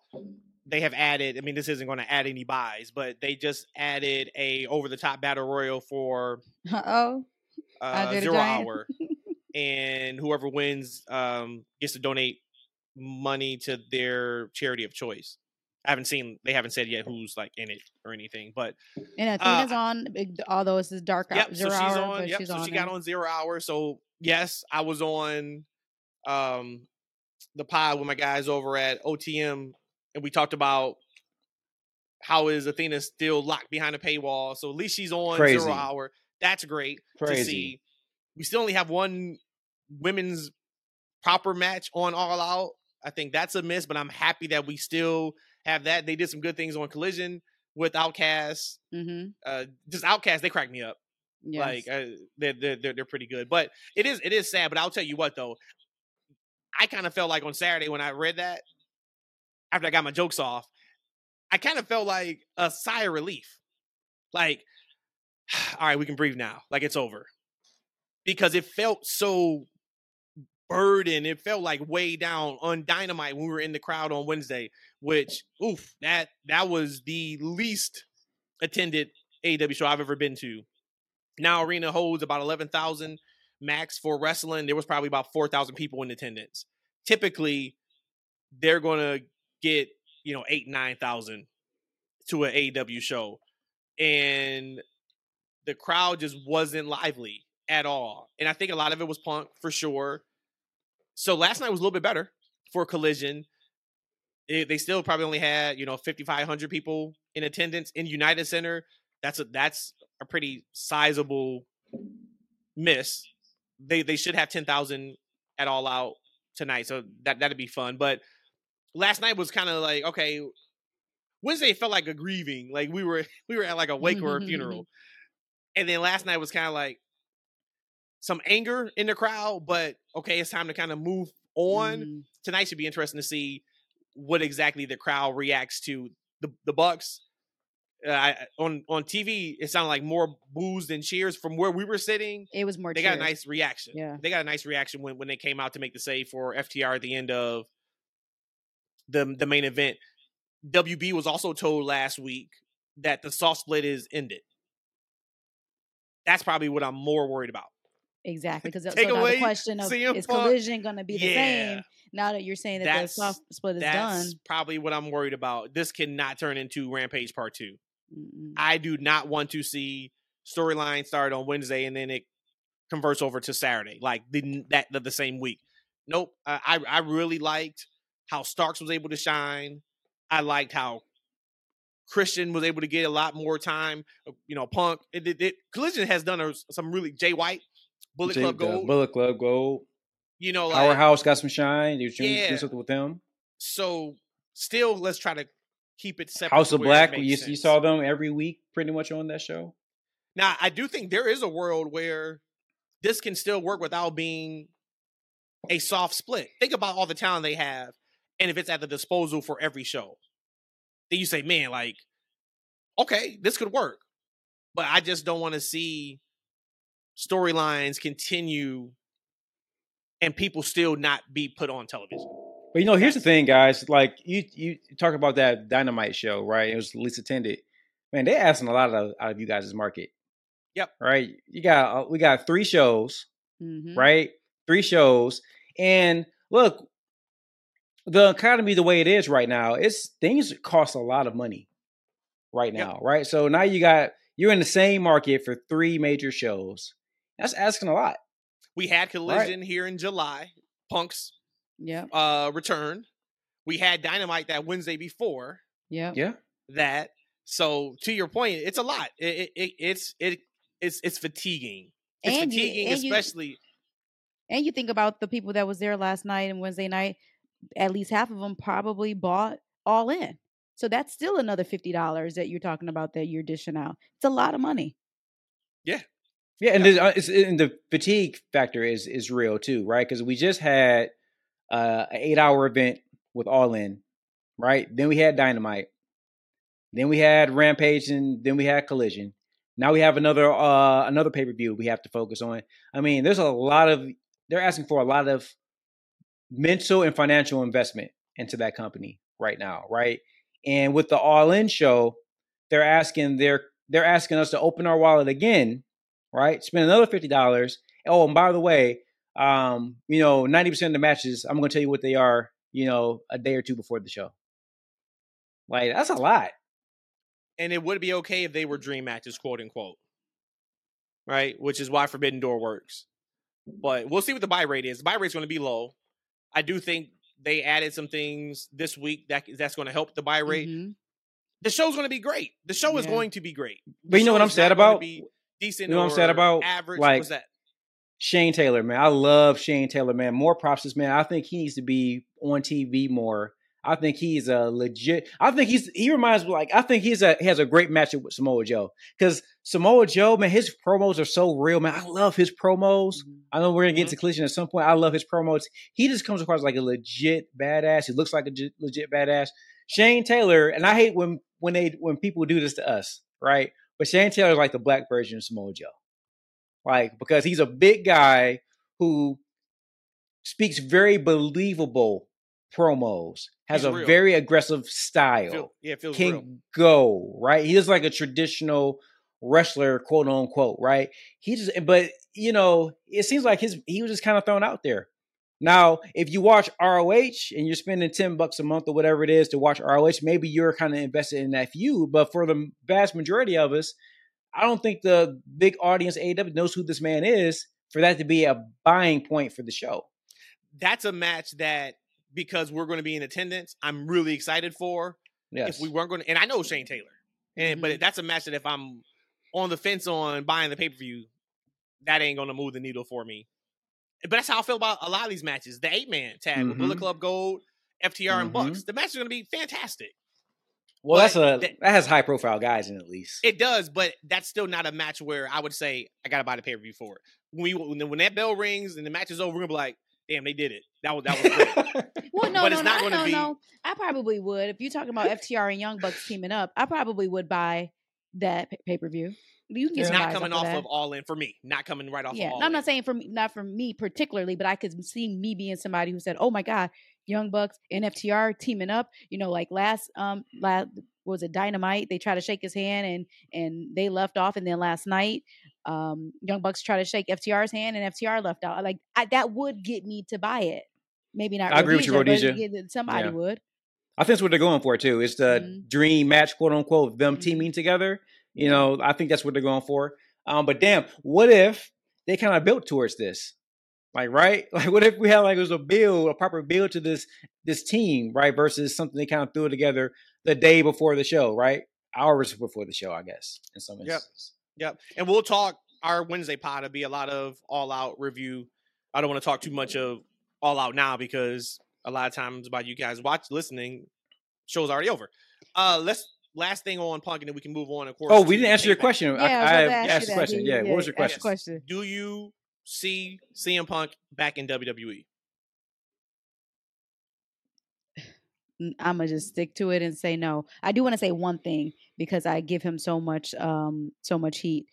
they have added. I mean, this isn't going to add any buys, but they just added a over the top battle royal for Uh-oh. uh, the zero hour, and whoever wins um, gets to donate money to their charity of choice. I haven't seen. They haven't said yet who's like in it or anything, but and Athena's on. Although this is dark Uh, yep. out, So zero she's hour, on. but Yep. she's So on she got there. on zero hour. So yes, I was on um the pod with my guys over at OTM, and we talked about how is Athena still locked behind a paywall. So at least she's on Crazy. zero hour. That's great to see. We still only have one women's proper match on All Out. I think that's a miss, but I'm happy that we still have that. They did some good things on Collision with Outcast. Mm-hmm. Uh, just Outcast, they crack me up. Yes. Like uh, they're, they're they're they're pretty good, but it is it is sad. But I'll tell you what though, I kind of felt like on Saturday when I read that after I got my jokes off, I kind of felt like a sigh of relief. Like, all right, we can breathe now. Like it's over because it felt so burdened. It felt like way down on Dynamite when we were in the crowd on Wednesday. Which, oof, that that was the least attended AEW show I've ever been to. Now arena holds about eleven thousand max for wrestling. There was probably about four thousand people in attendance. Typically, they're gonna get you know eight nine thousand to an AEW show, and the crowd just wasn't lively at all. And I think a lot of it was Punk for sure. So last night was a little bit better for Collision. It- they still probably only had you know 5,500 people in attendance in United Center. That's a that's a pretty sizable miss. They they should have 10,000 at all out tonight, so that that'd be fun. But last night was kind of like okay. Wednesday felt like a grieving, like we were we were at like a wake or a funeral, and then last night was kind of like some anger in the crowd. But okay, it's time to kind of move on. Mm. Tonight should be interesting to see what exactly the crowd reacts to the the Bucks. Uh, on on TV, it sounded like more boos than cheers from where we were sitting. It was more. They got a nice reaction. Yeah. They got a nice reaction when, when they came out to make the save for FTR at the end of the the main event. WB was also told last week that the soft split is ended. That's probably what I'm more worried about. Exactly, because Take so away the question of CM is Punk. collision going to be the Yeah. same now that you're saying that the That's- soft split is That's done? probably what I'm worried about. This cannot turn into Rampage Part Two. Mm-mm. I do not want to see storyline start on Wednesday and then it converts over to Saturday, like the that the, the same week. Nope. I I I really liked how Starks was able to shine. I liked how Christian was able to get a lot more time. Uh, You know, Punk. It, it, it- Collision has done a- some really Jay White, Bullet Jay- Club Gold. Bullet Club Gold. you know, like, Powerhouse got some shine. You doing, Yeah. doing something with them. so still let's try to keep it separate. House of Black. You, you saw them every week, pretty much on that show. Now, I do think there is a world where this can still work without being a soft split. Think about all the talent they have, and if it's at the disposal for every show, then you say, man, like, okay, this could work. But I just don't want to see storylines continue and people still not be put on television. But you know, here's the thing, guys. Like you, you talk about that Dynamite show, right? It was least attended. Man, they're asking a lot of, out of you guys' market. Yep. Right. You got uh, we got three shows, Mhm. right? Three shows, and look, the economy the way it is right now, it's things cost a lot of money right Yep. now, right? So now you got you're in the same market for three major shows. That's asking a lot. We had Collision here in July, Punk's yeah uh, return. We had Dynamite that Wednesday before. Yeah, Yeah. that. So to your point, it's a lot. It, it, it it's it it's it's fatiguing. It's And you- fatiguing, and you- especially. And you think about the people that was there last night and Wednesday night, at least half of them probably bought all in. So that's still another fifty dollars that you're talking about that you're dishing out. It's a lot of money. Yeah, and, there's, uh, it's, and the fatigue factor is is real too, right? Because we just had uh, an eight hour event with All In, right? Then we had Dynamite, then we had Rampage, and then we had Collision. Now we have another uh, another pay per view we have to focus on. I mean, there's a lot of they're asking for a lot of mental and financial investment into that company right now, right? And with the All In show, they're asking they're they're asking us to open our wallet again right? Spend another fifty dollars. Oh, and by the way, um, you know, ninety percent of the matches, I'm going to tell you what they are. You know, a day or two before the show. Like that's a lot. And it would be okay if they were dream matches, quote unquote. Right? Which is why Forbidden Door works. But we'll see what the buy rate is. The buy rate's going to be low. I do think they added some things this week that that's going to help the buy rate. Mhm. The show's going to be great. The show is going to be great. But you know what I'm sad about? Be decent. You know what I'm saying about? Average. Like- What's that? Shane Taylor, man, I love Shane Taylor, man. More props, to this man. I think he needs to be on TV more. I think he's a legit. I think he's he reminds me like I think he's a he has a great matchup with Samoa Joe because Samoa Joe, man, his promos are so real, man. I love his promos. Mhm. I know we're gonna get Mhm. to collision at some point. I love his promos. He just comes across like a legit badass. He looks like a legit badass. Shane Taylor, and I hate when when they when people do this to us, right? But Shane Taylor is like the black version of Samoa Joe, like because he's a big guy who speaks very believable promos, has He's a real. very aggressive style Feel, yeah, feels can real. go right. He is like a traditional wrestler, quote unquote, right? He just, but you know, it seems like his he was just kind of thrown out there. Now, if you watch ROH and you're spending ten bucks a month or whatever it is to watch ROH, maybe you're kind of invested in that feud. But for the vast majority of us, I don't think the big audience AEW knows who this man is for that to be a buying point for the show. That's a match that because we're going to be in attendance, I'm really excited for. Yes, If we weren't going to, and I know Shane Taylor, and Mhm. but that's a match that if I'm on the fence on buying the pay per view, that ain't going to move the needle for me. But that's how I feel about a lot of these matches. The eight man tag with Bullet Mhm. Club Gold, FTR, and Mhm. Bucks. The match is going to be fantastic. Well, But that's a that- that has high profile guys in at least. It does, but that's still not a match where I would say I got to buy the pay per view for it. When, we, when when that bell rings and the match is over, we're gonna be like, "Damn, they did it. That was that was great." Well, no, But no, it's no, not gonna no, be- no. I probably would if you're talking about FTR and Young Bucks teaming up. I probably would buy that pay per view. You can get it's not coming off off of, of All In for me. Not coming right off. yeah, of all I'm In. not saying for me, not for me particularly, but I could see me being somebody who said, "Oh my God, Young Bucks and FTR teaming up." You know, like last um last was it Dynamite? They tried to shake his hand and and they left off, and then last night, um, Young Bucks tried to shake FTR's hand and FTR left out. Like I, that would get me to buy it. Maybe not. I agree with you, but Rhodesia. yeah, Somebody Yeah. would. I think that's what they're going for too. It's the Mhm. dream match, quote unquote, them Mhm. teaming together. You know, I think that's what they're going for. Um, but damn, what if they kind of built towards this? Like, right? Like, what if we had like it was a build, a proper build to this this team, right? Versus something they kind of threw together the day before the show, right? Hours before the show, I guess. In some Yep. instances. Yep. And we'll talk our Wednesday pod will be a lot of all out review. I don't want to talk too much of all out now because a lot of times by you guys watch listening, show's already over. Uh let's last thing on punk and then we can move on, of course. Oh, we didn't answer your question. Yeah, I, I was I ask asked you the question. Yeah, what was your question? the question. Do you see CM Punk back in? WWE? I'm gonna just stick to it and say no. I do want to say one thing because I give him so much, um, so much heat.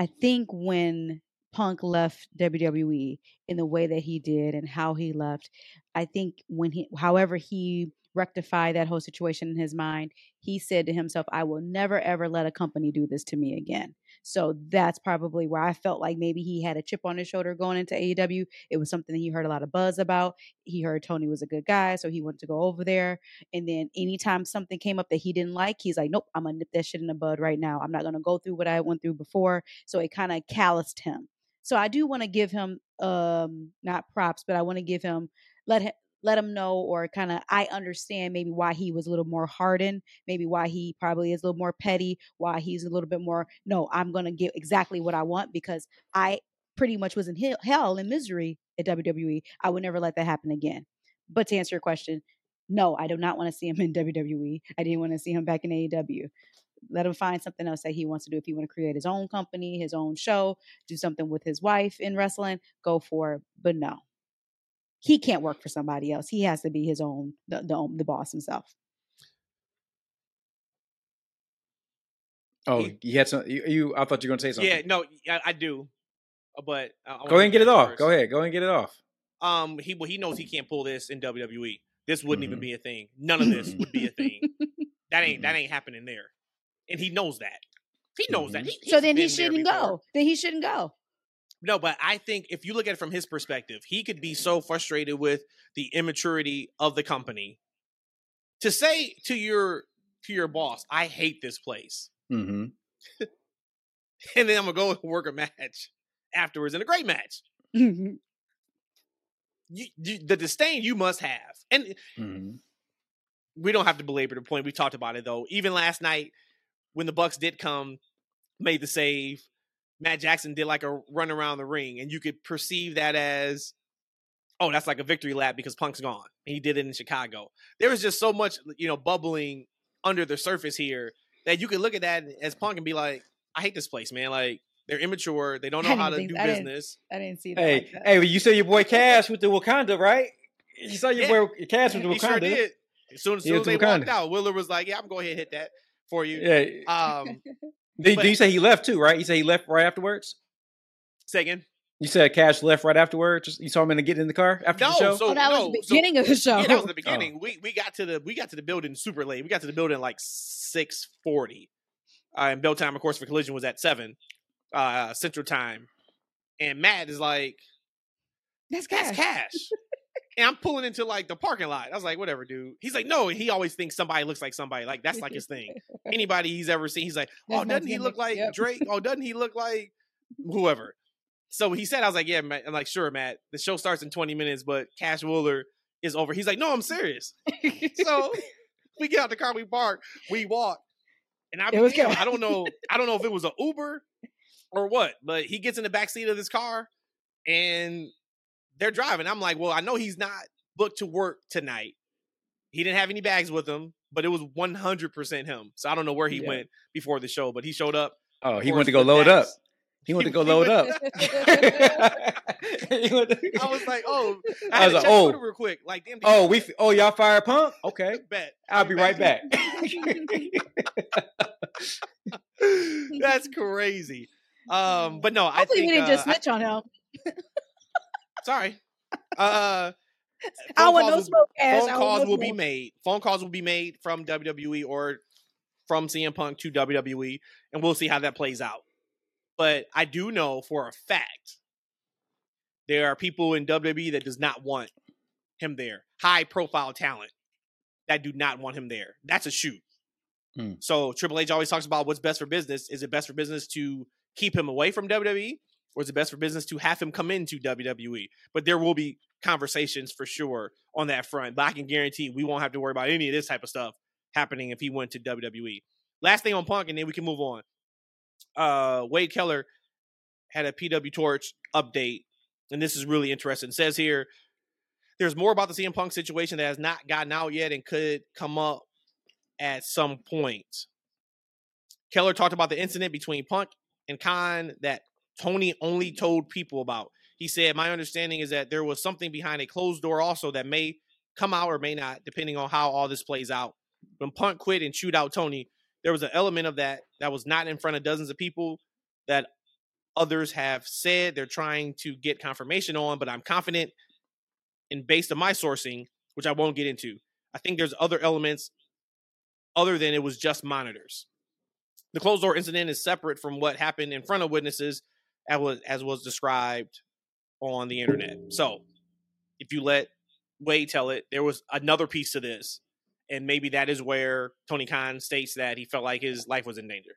I think when Punk left WWE in the way that he did and how he left, I think when he, however he rectified that whole situation in his mind, he said to himself, "I will never ever let a company do this to me again." So that's probably where I felt like maybe he had a chip on his shoulder going into AEW. It was something that he heard a lot of buzz about. He heard Tony was a good guy, so he wanted to go over there. And then anytime something came up that he didn't like, he's like, "Nope, I'm gonna nip that shit in the bud right now. I'm not gonna go through what I went through before." So it kind of calloused him. So I do want to give him um not props, but I want to give him let him let him know or kind of I understand maybe why he was a little more hardened, maybe why he probably is a little more petty, why he's a little bit more no, I'm going to get exactly what I want because I pretty much was in hell, and misery at WWE. I would never let that happen again. But to answer your question, no, I do not want to see him in WWE. I didn't want to see him back in AEW. Let him find something else that he wants to do. If he want to create his own company, his own show, do something with his wife in wrestling, go for it. But no, he can't work for somebody else. He has to be his own, the the, the boss himself. Oh, you had some. You, you I thought you were going to say something. Yeah, no, I, I do. uh, But I- I Go ahead and get it that off. Go ahead. Go ahead and get it off. Um, he well, he knows he can't pull this in WWE. This wouldn't even Mhm. be a thing. None of this would be a thing. That ain't Mm-hmm. that ain't happening there, and he knows that. He knows that. Mhm. He, so then he shouldn't go. Then he shouldn't go. No, but I think if you look at it from his perspective, he could be so frustrated with the immaturity of the company to say to your to your boss, "I hate this place," Mm-hmm. and then I'm gonna go work a match afterwards in a great match. Mhm. You, you, the disdain you must have, and Mm-hmm. we don't have to belabor the point. We talked about it though. Even last night, when the Bucks did come, made the save, Matt Jackson did like a run around the ring, and you could perceive that as, oh, that's like a victory lap because Punk's gone. And he did it in Chicago. There was just so much, you know, bubbling under the surface here that you could look at that as Punk and be like, I hate this place, man. Like they're immature. They don't know how to think- do I didn't- business. I didn't see that. Hey, like that. hey, you saw your boy Cash with the Wakanda, right? You saw your Yeah. boy Cash with the He Wakanda. sure did. As soon as, soon as to they walked out, Wheeler was like, "Yeah, I'm gonna ahead and hit that for you." Yeah. Um, did, but- did you say he left too, right? You say he left right afterwards? second, You said Cash left right afterwards. You saw him in the, getting in the car after No, the show. so- oh, that no, was the so- beginning of the show. yeah, that was the Oh. beginning. We we got to the we got to the building super late. We got to the building like six forty. Uh, and build time, of course, for collision was at seven uh, Central Time. And Matt is like, That's cash." "That's cash. cash." and I'm pulling into like the parking lot. I was like, "Whatever, dude." He's like, "No." He always thinks somebody looks like somebody. Like that's like his thing. Anybody he's ever seen, he's like, "Oh, doesn't he look like Yep. Drake? Oh, doesn't he look like whoever?" So he said, "I was like, yeah, Matt." I'm like, "Sure, Matt. The show starts in 20 minutes, but Cash Wheeler is over." He's like, "No, I'm serious." So we get out the car, we park, we walk, and I, It was damn. I don't know, I don't know if it was an Uber or what, but he gets in the back seat of this car, and they're driving. I'm like, well, I know he's not booked to work tonight. He didn't have any bags with him, but it was 100% him. So I don't know where he Yeah. went before the show, but he showed up. Oh, he went to go load up. He went to go load up. He went to- I was like, oh, I, I was like, oh. Real quick. Like, damn, oh, we f- oh y'all fire punk? Okay, bet. I'll be right back. That's crazy. Um, but no, I Hopefully think we didn't just uh, I- on him. sorry. Uh, I phone want no calls will- smoke, phone calls no will be made. Phone calls will be made from WWE or from CM Punk to WWE, and we'll see how that plays out. But I do know for a fact there are people in WWE that does not want him there. High profile talent that do not want him there. That's a shoot. Hmm. So Triple H always talks about what's best for business. Is it best for business to keep him away from WWE, or is it best for business to have him come into WWE? But there will be conversations for sure on that front. But I can guarantee we won't have to worry about any of this type of stuff happening if he went to WWE. Last thing on Punk, and then we can move on. Uh, Wade Keller had a PW Torch update, and this is really interesting. It says here there's more about the CM Punk situation that has not gotten out yet and could come up at some point. Keller talked about the incident between Punk and Khan that Tony only mm-hmm. told people about. He said, My understanding is that there was something behind a closed door also that may come out or may not, depending on how all this plays out. When Punk quit and chewed out Tony, there was an element of that that was not in front of dozens of people that others have said they're trying to get confirmation on, but I'm confident and based on my sourcing, which I won't get into. I think there's other elements other than it was just monitors. The closed door incident is separate from what happened in front of witnesses as was, as was described on the internet. So, if you let Wade tell it, there was another piece to this. And maybe that is where Tony Khan states that he felt like his life was in danger.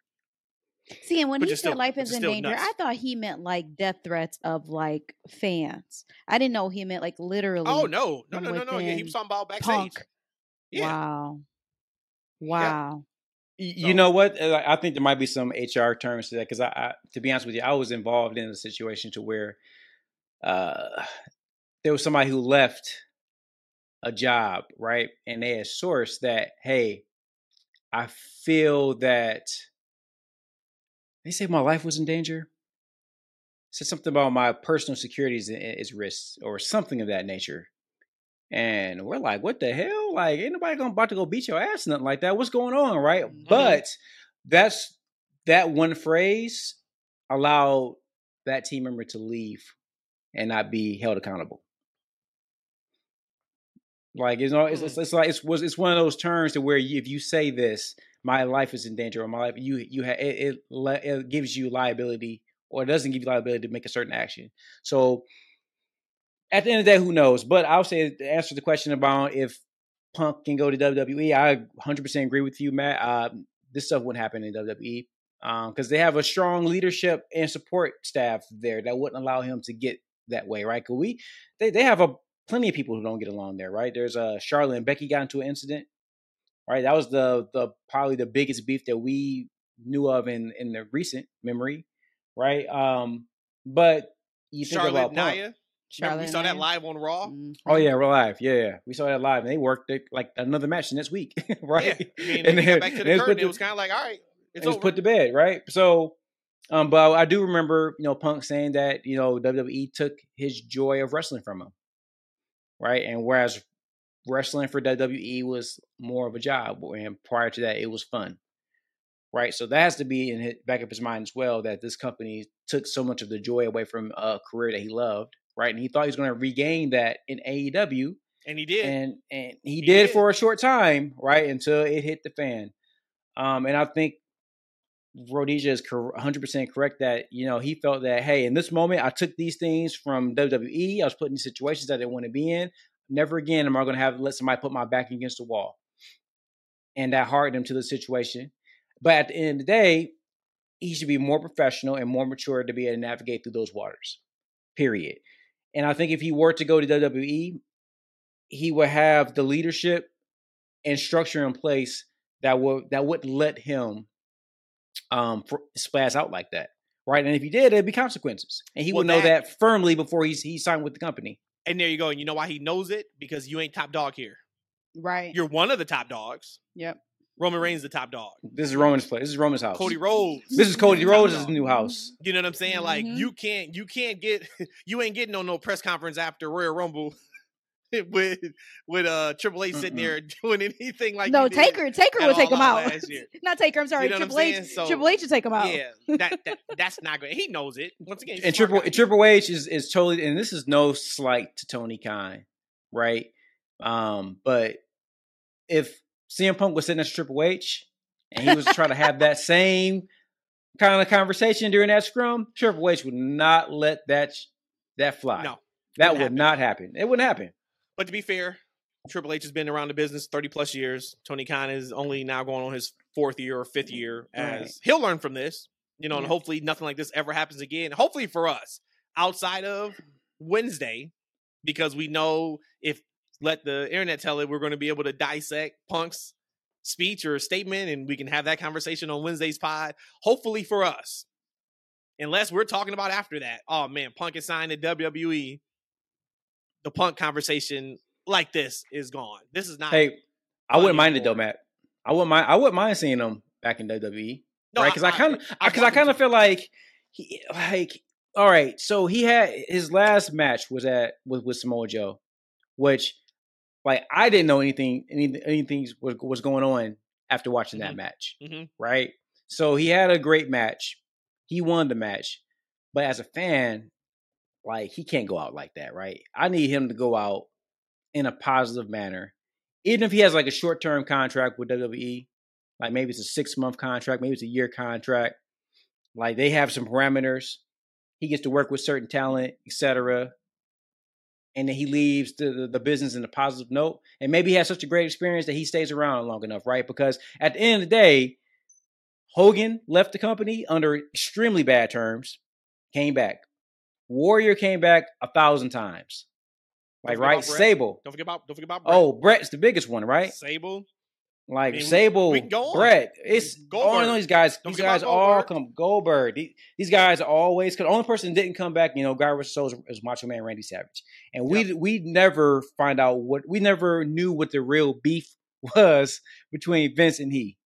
See, and when Which he said still- life is in danger, nuts. I thought he meant like death threats of like fans. I didn't know he meant like literally. Oh, no. No, no, no, no. Yeah, he was talking about backstage. Punk. Yeah. Wow. Wow. Y- So- You know what? Uh, I think there might be some HR terms to that because I, I, to be honest with you, I was involved in a situation to where uh, there was somebody who left a job, right, and they had sourced that, hey, I feel that they say my life was in danger. Said something about my personal security is, is risk or something of that nature. And we're like, what the hell? Like, ain't nobody gonna about to go beat your ass, nothing like that. What's going on, right? Mhm. But that's that one phrase allowed that team member to leave and not be held accountable. Like you know, it's, it's, it's like it's was it's one of those terms to where you, if you say this, my life is in danger, or my life, you you ha, it, it it gives you liability, or it doesn't give you liability to make a certain action. So at the end of the day, who knows? But I'll say to answer the question about if Punk can go to WWE, I 100% agree with you, Matt. Uh, this stuff wouldn't happen in WWE because they have a strong leadership and support staff there that wouldn't allow him to get that way, right? Cause we they they have a plenty of people who don't get along there, right? There's uh Charlotte and Becky got into an incident, right? That was the the probably the biggest beef that we knew of in in the recent memory, right? Um, but you think Charlotte about Punk. Naya. Charlotte we saw that live on Raw. Mhm. Oh yeah, we're live. Yeah, yeah, we saw that live, and they worked it like another match next week, right? Yeah. I mean, And then- got back to the it's curtain, put it was kind of like, all right, it's it was over. put to bed, right? So, um, but I do remember, you know, Punk saying that you know WWE took his joy of wrestling from him, right? And whereas wrestling for WWE was more of a job, and prior to that, it was fun, right? So that has to be in his, back of his mind as well that this company took so much of the joy away from a career that he loved, right? And he thought he was going to regain that in AEW, and he did. and and he, He did, did. for a short time, right, until it hit the fan. Um, and I think Rhodesia is 100% correct that you know he felt that hey, in this moment, I took these things from WWE. I was put in situations that I didn't want to be in. Never again am I going to have to let somebody put my back against the wall, and that hardened him to the situation. But at the end of the day, he should be more professional and more mature to be able to navigate through those waters. Period. And I think if he were to go to WWE, he would have the leadership and structure in place that would that would let him um fr- spaz out like that, right? And if he did, it'd be consequences, and he Well, would know that- that firmly before he's he signed with the company. And there you go. And you know why he knows it? Because you ain't top dog here. Right. You're one of the top dogs. yep. Roman Reigns is the top dog. This is Roman's place. This is Roman's house. Cody Rhodes. This is Cody top Rhodes' new house. You know what I'm saying? Like Mhm. you can't you can't get you ain't getting on no press conference after Royal Rumble with with uh Triple H sitting Mm-mm. there doing anything like no, he did. Taker. Taker at will take All him Out out. last year. Not Taker. I'm sorry. know Triple H. saying? So- Triple H will take him out. Yeah, that, that that's not good. He knows it. Once again, And Triple guy. Triple H is is totally and this is no slight to Tony Khan, right? Um, but if CM Punk was sitting to Triple H and he was trying to have that same kind of conversation during that scrum, Triple H would not let that sh- that fly. No, that wouldn't happen. not happen. It wouldn't happen. But to be fair, Triple H has been around the business 30 plus years. Tony Khan is only now going on his fourth year or fifth year as Right. he'll learn from this, you know, and hopefully nothing like this ever happens again. Hopefully for us, outside of Wednesday, because we know if let the internet tell it, we're going to be able to dissect Punk's speech or statement and we can have that conversation on Wednesday's pod. Hopefully for us. Unless we're talking about after that. Oh man, Punk is signed to WWE. The Punk conversation like this is gone. This is not. Hey, I wouldn't mind it though. Matt. I wouldn't mind. I wouldn't mind seeing him back in WWE. No, right? Because I kind of, I because I kind of feel like he, like, all right. So he had his last match was at with with Samoa Joe, which, like, I didn't know anything, anything, anything was was going on after watching that Mhm. match, Mhm. right? So he had a great match. He won the match, but as a fan, like, he can't go out like that, right? I need him to go out in a positive manner, even if he has like a short term contract with WWE like maybe it's a six month contract, maybe it's a year contract. Like they have some parameters. He gets to work with certain talent, etc. And then he leaves the, the, business in a positive note. And maybe he has such a great experience that he stays around long enough, right? Because at the end of the day, Hogan left the company under extremely bad terms, came back. Warrior came back a thousand times. Like, right? Sable. Don't forget about. Don't forget about. Bret. Oh, Bret's the biggest one, right? Sable. Like I mean, Sable, we can. Bret. It's Goldberg. all I these guys. Don't these guys about all come Goldberg. These, these guys are always. Cause the only person didn't come back, you know, Guy versus Soul is, is Macho Man Randy Savage, and we we never find out what we never knew what the real beef was between Vince and he,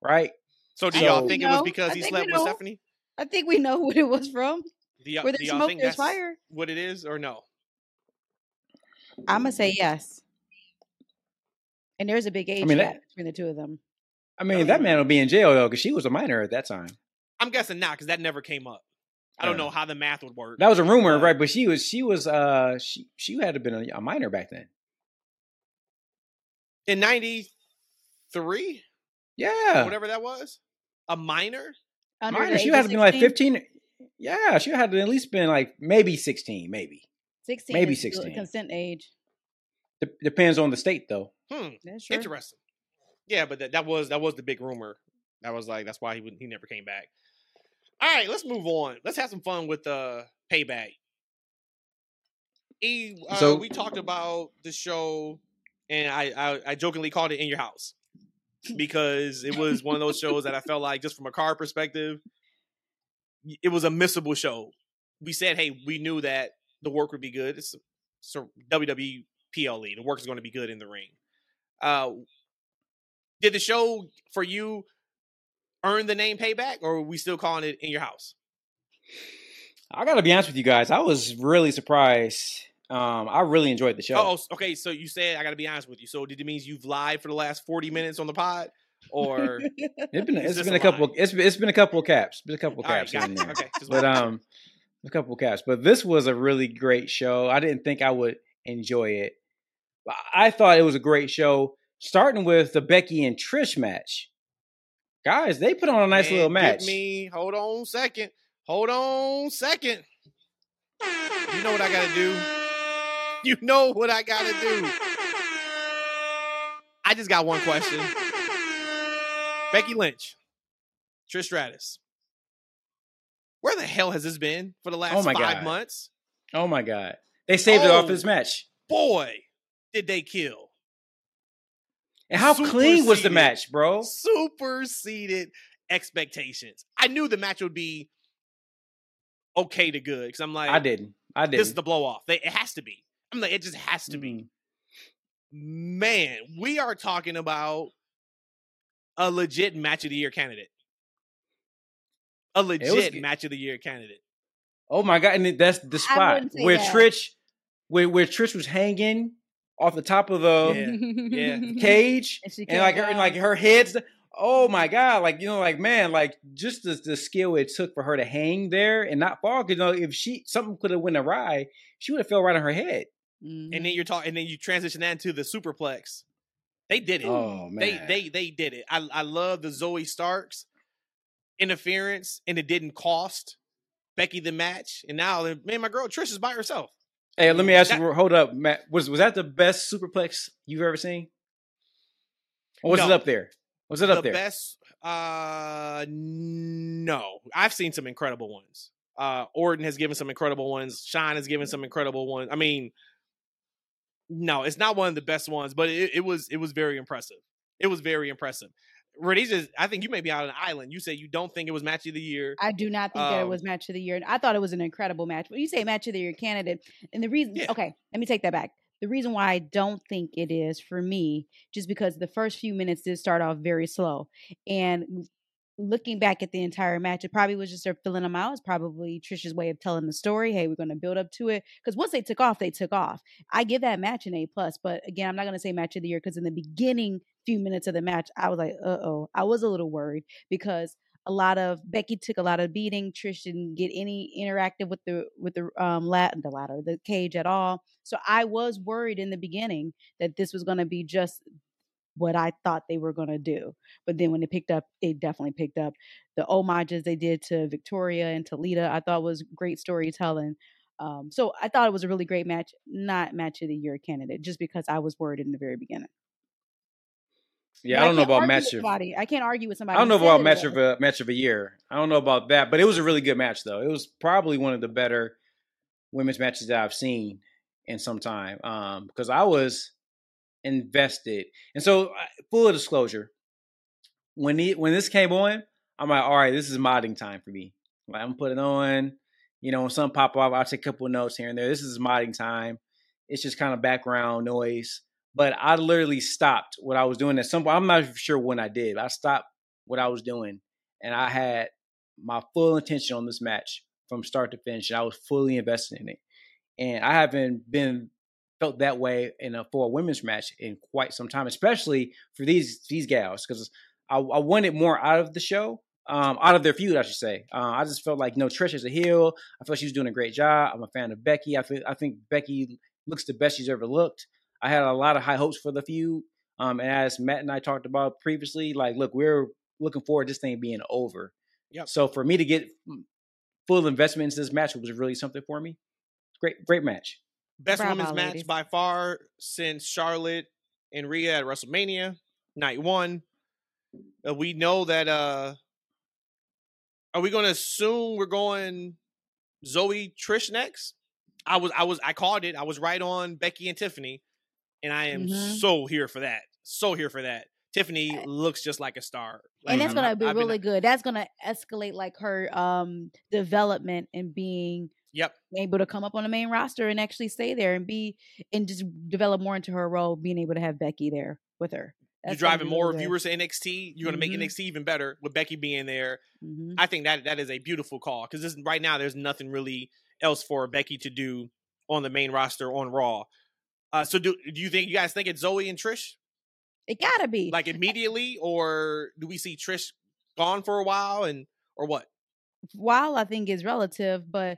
right? So do So- y'all think it was because I he slept with know. Stephanie? I think we know what it was from. Do y'all, Where do y'all smoke, think there's fire. what it is or no? I'm gonna say yes. And there's a big age mean, gap that- between the two of them. I mean, that man will be in jail though, because she was a minor at that time. I'm guessing not because that never came up. I don't Yeah. know how the math would work. That was a rumor, But- right? But she was she was uh she she had to been a, a minor back then. in '93, Yeah, whatever that was, a minor. Under minor. She had of to be like fifteen. Yeah, she had to at least been like maybe sixteen, maybe. 16 maybe 16. consent age. Dep depends on the state though. Hmm. That's true. Interesting. Yeah, but that, that was that was the big rumor. That was like that's why he would he never came back. All right, let's move on. Let's have some fun with uh payback. E, uh, So- we talked about the show, and I, I I jokingly called it in your house because it was one of those shows that I felt like just from a car perspective, it was a missable show. We said, hey, we knew that the work would be good. It's so WWE PLE. The work is going to be good in the ring. Uh, did the show for you earn the name payback, or are we still calling it in your house? I gotta be honest with you guys. I was really surprised. Um, I really enjoyed the show. Oh, okay. So you said I got to be honest with you. So did it means you've lied for the last forty minutes on the pod, or it's been it's been a a couple. lie? It's been, it's been a couple of caps. It's been a couple of caps there. Okay, but um, a couple of caps. But this was a really great show. I didn't think I would enjoy it. I thought it was a great show. Starting with the Becky and Trish match, guys, they put on a nice Man, little match. me hold on second. Hold on second. You know what I got to do. You know what I got to do. I just got one question. Becky Lynch, Trish Stratus. Where the hell has this been for the oh last Oh my five God. months? Oh my god, they saved it off Oh. this match. Boy, did they kill. And how clean was the match, bro? superseded expectations. I knew the match would be okay to good because I'm like, I didn't. I didn't. this is the blow off. They, it has to be. I'm like, it just has to be. Mm. Man, we are talking about a legit match of the year candidate. A legit match of the year candidate. Oh my god! And that's the spot where that. Trish, where where Trish was hanging off the top of the yeah. cage, And and like came her, and like her head's. Oh my god! Like you know, like man, like just the, the skill it took for her to hang there and not fall. Because you know, if she something could have went awry, she would have fell right on her head. Mhm. And then you're talking, and then you transition that into the superplex. They did it. Oh man, they they they did it. I I love the Zoey Starks interference, and it didn't cost Becky the match. And now, man, my girl Trish is by herself. Hey, let me ask That- you. Hold up, Matt. Was was that the best superplex you've ever seen? Or was it up there? Was it up the there? best uh no i've seen some incredible ones uh orton has given some incredible ones shine has given some incredible ones i mean no it's not one of the best ones but it, it was it was very impressive it was very impressive Rhodesia, I think you may be out on an island. You say you don't think it was match of the year. I do not think that it Um, was match of the year. I thought it was an incredible match. But you say match of the year candidate, and the reason, Yeah. okay, let me take that back. The reason why I don't think it is for me, just because the first few minutes did start off very slow, and looking back at the entire match, it probably was just her filling them out. It's probably Trisha's way of telling the story. Hey, we're going to build up to it because once they took off, they took off. I give that match an A plus, but again, I'm not going to say match of the year because in the beginning few minutes of the match, I was like, uh oh, I was a little worried because a lot of Becky took a lot of beating. Trish didn't get any interactive with the with the um lat the ladder the cage at all. So I was worried in the beginning that this was going to be just what I thought they were going to do. But then when it picked up, it definitely picked up. The homages they did to Victoria and to Lita, I thought was great storytelling. Um, so I thought it was a really great match, not match of the year candidate, just because I was worried in the very beginning. Yeah, But I don't know about match of. somebody. I can't argue with somebody. I don't know about match of a match of a year. I don't know about that, but it was a really good match though. It was probably one of the better women's matches that I've seen in some time. Um, because I was invested, and so full disclosure, when he when this came on, I'm like, all right, this is modding time for me. Like I'm putting on, you know, some pop off, I'll take a couple notes here and there. This is modding time. It's just kind of background noise. But I literally stopped what I was doing at some point. I'm not sure when I did. I stopped what I was doing, and I had my full intention on this match from start to finish. I was fully invested in it, and I haven't been felt that way in a for a women's match in quite some time, especially for these these gals, because I, I wanted more out of the show, um, out of their feud, I should say. Uh, I just felt like, you know, Trish is a heel. I felt she was doing a great job. I'm a fan of Becky. I feel, I think Becky looks the best she's ever looked. I had a lot of high hopes for the feud. Um, and as Matt and I talked about previously, like, look, we're looking forward to this thing being over. Yep. So for me to get full investment into this match was really something for me. Great, great match. Best Bravo, women's match ladies. by far since Charlotte and Rhea at WrestleMania night one. Uh, we know that. uh Are we going to assume we're going Zoey Trish next? I was, I was, I called it. I was right on Becky and Tiffany, and I am Mhm. so here for that. So here for that. Tiffany looks just like a star, and Like, that's gonna be I've been- really good. That's gonna escalate like her um development and being Yep. able to come up on the main roster and actually stay there and be and just develop more into her role, being able to have Becky there with her. You're driving more viewers to NXT. You're going to make NXT even better with Becky being there. Mhm. I think that that is a beautiful call because right now there's nothing really else for Becky to do on the main roster on Raw. Uh, so do do you think you guys think it's Zoey and Trish It gotta be like immediately, or do we see Trish gone for a while and or what? while I think is relative, but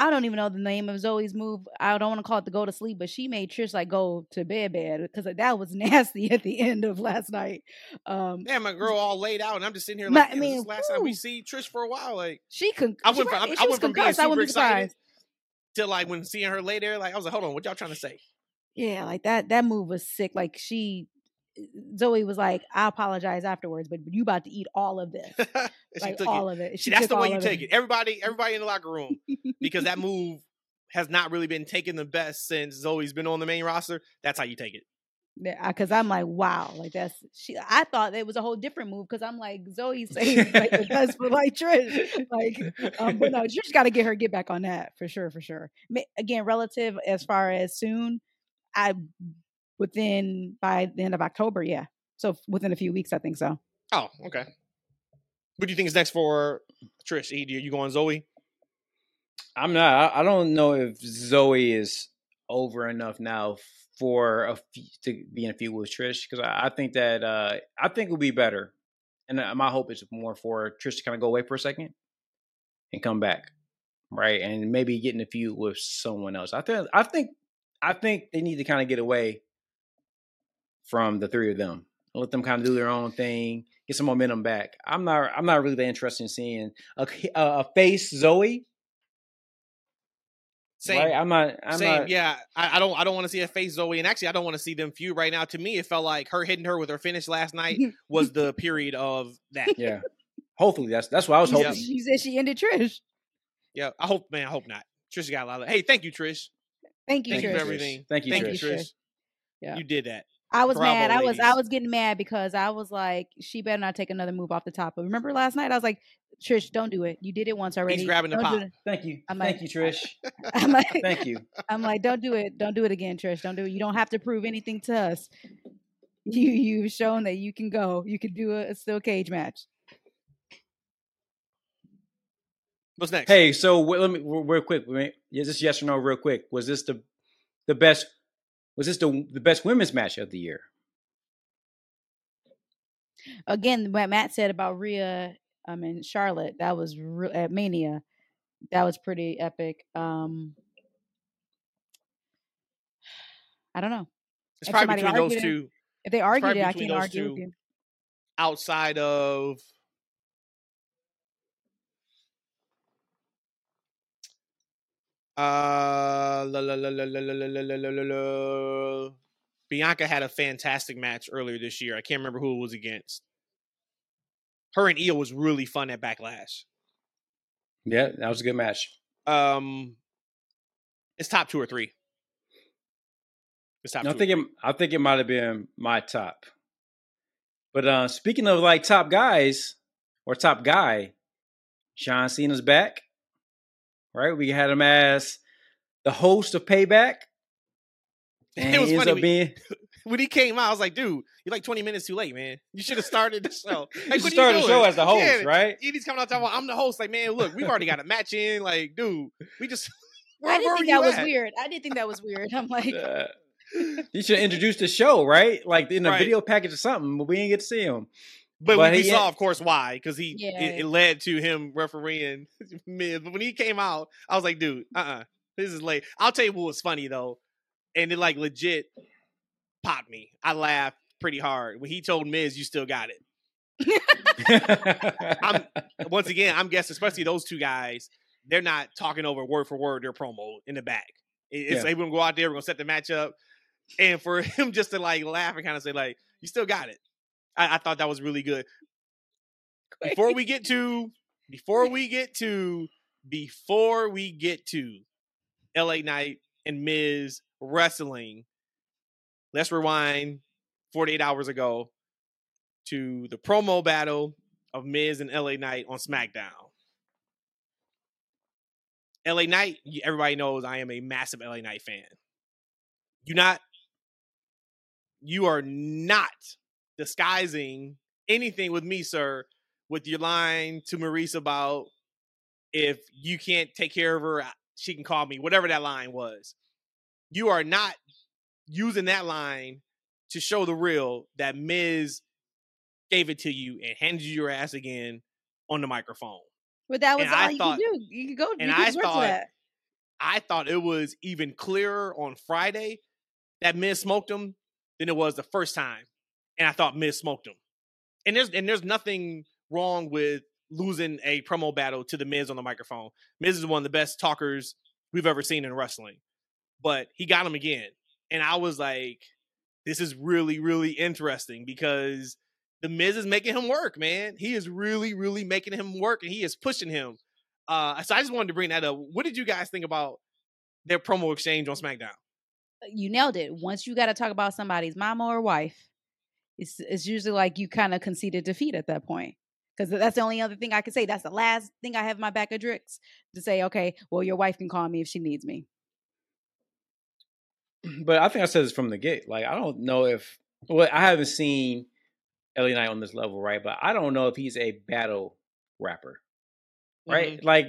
I don't even know the name of Zoey's move. I don't want to call it the go to sleep, but she made Trish like go to bed bed because that was nasty at the end of last night. Um, Damn, my girl all laid out, and I'm just sitting here like, I "Damn, this mean, last time we see Trish for a while. Like, she con- I went from I, I went from being super excited to like when seeing her lay there, like I was like, hold on, what y'all trying to say? Yeah, like that. That move was sick. Like she, Zoey was like, "I apologize afterwards, but you about to eat all of this, like took all it. of it." She that's the way you take it. Everybody, everybody in the locker room, because that move has not really been taken the best since Zoey's been on the main roster. That's how you take it. because I'm like, wow, like that's she. I thought it was a whole different move because I'm like Zoey saying like the best for like Trish, like, um, but no, Trish got to get her get back on that for sure, for sure. Again, relative as far as soon, I within by the end of October, yeah. So within a few weeks, I think so. Oh, okay. What do you think is next for Trish? E, Are you going Zoey? I'm not. I don't know if Zoey is over enough now for a few, to be in a few with Trish because I, I, think that uh, I think it will be better, and uh, my hope is more for Trish to kind of go away for a second and come back, right, and maybe get in a feud with someone else. I think I think I think they need to kind of get away from the three of them. Let them kind of do their own thing, get some momentum back. I'm not I'm not really that interested in seeing a, a face Zoey same. Right? I'm not. I'm Same. Not... Yeah. I, I, don't. I don't want to see a face Zoey, and actually, I don't want to see them feud right now. To me, it felt like her hitting her with her finish last night was the period of that. Yeah. Hopefully, that's that's what I was hoping. She said she ended Trish. Yeah. I hope, man. I hope not. Trish got a lot of. Hey, thank you, Trish. Thank you, thank Trish. you for everything. Thank you, thank Trish. you, Trish. Yeah. You did that. I was Bravo, mad. I was. I was getting mad because I was like, she better not take another move off the top. But remember last night, I was like, Trish, don't do it. You did it once already. He's grabbing the Don't pop. Thank you. I'm Thank like- you, Trish. I'm like, Thank you. I'm like, don't do it. Don't do it again, Trish. Don't do it. You don't have to prove anything to us. You you've shown that you can go. You can do a, a steel cage match. What's next? Hey, so wh- let me real real quick. wait, Is this yes or no? Real quick. Was this the the best? Was this the the best women's match of the year? Again, what Matt said about Rhea um and Charlotte, that was re- at Mania. That was pretty epic. Um I don't know. it's if probably between those it- two. If they argued it, I can't argue with two. you. outside of uh la, la, la, la, la, la, la, la, la, la. Bianca had a fantastic match earlier this year. I can't remember who it was against. Her and Io was really fun at Backlash. Yeah, that was a good match. Um, it's top two or three. It's top I two. think it. I think it might have been my top. But uh speaking of like top guys or top guy, John Cena's back. Right? We had him as the host of Payback. And It was he ends funny up when- being when he came out, I was like, dude, you're like 20 minutes too late, man. You should have started the show. Like, what are you started the show as the host, Yeah, right? Edie's coming out talking about I'm the host. Like, man, look, we've already got a match in. Like, dude, we just where, I didn't think were you that was at? weird. I didn't think that was weird. I'm like, Uh, he should introduce the show, right? Like in a Right. video package or something, but we didn't get to see him. But, But we he- saw, of course, why because he Yeah. it, it led to him refereeing Miz. But when he came out, I was like, dude, uh, uh this is late. I'll tell you what was funny though, and it like legit popped me. I laughed pretty hard when he told Miz, "You still got it." I'm- Once again, I'm guessing, especially those two guys, they're not talking over word for word their promo in the back. It- It's Yeah. they gonna go out there, we're gonna set the match up, and for him just to like laugh and kind of say like, "You still got it." I, I thought that was really good. Before we get to, before we get to, before we get to L.A. Knight and Miz wrestling, let's rewind 48 hours ago to the promo battle of Miz and LA Knight on SmackDown. LA Knight, everybody knows I am a massive LA Knight fan. You not you are not disguising anything with me, sir, with your line to Maryse about if you can't take care of her, she can call me, whatever that line was. You are not using that line to show the real that Miz gave it to you and handed you your ass again on the microphone. but that was And all I you thought- could do. You could go. and I thought- that. I thought it was even clearer on Friday that Miz smoked him than it was the first time. And I thought Miz smoked him. And there's and there's nothing wrong with losing a promo battle to the Miz on the microphone. Miz is one of the best talkers we've ever seen in wrestling. But he got him again. And I was like, this is really, really interesting because the Miz is making him work, man. He is really, really making him work and he is pushing him. Uh, so I just wanted to bring that up. What did you guys think about their promo exchange on SmackDown? you nailed it. Once you got to talk about somebody's mama or wife, it's it's usually like you kind of conceded defeat at that point. Because that's the only other thing I can say. That's the last thing I have in my back of tricks to say, okay, well, your wife can call me if she needs me. But I think I said this from the gate. Like, I don't know if, well, I haven't seen LA Knight on this level, right? But I don't know if he's a battle rapper, right? Mm-hmm. Like,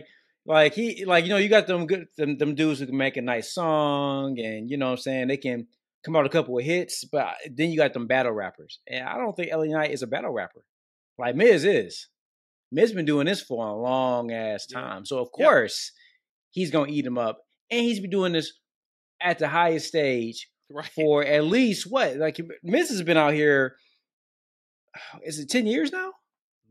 like he, like you know, you got them good, them, them dudes who can make a nice song, and you know, what I'm saying they can come out a couple of hits, but then you got them battle rappers, and I don't think LA Knight is a battle rapper. Like Miz is. Miz been doing this for a long ass time. So of course he's gonna eat him up. And he's been doing this at the highest stage right. for at least what? Like Miz has been out here. Is it 10 years now?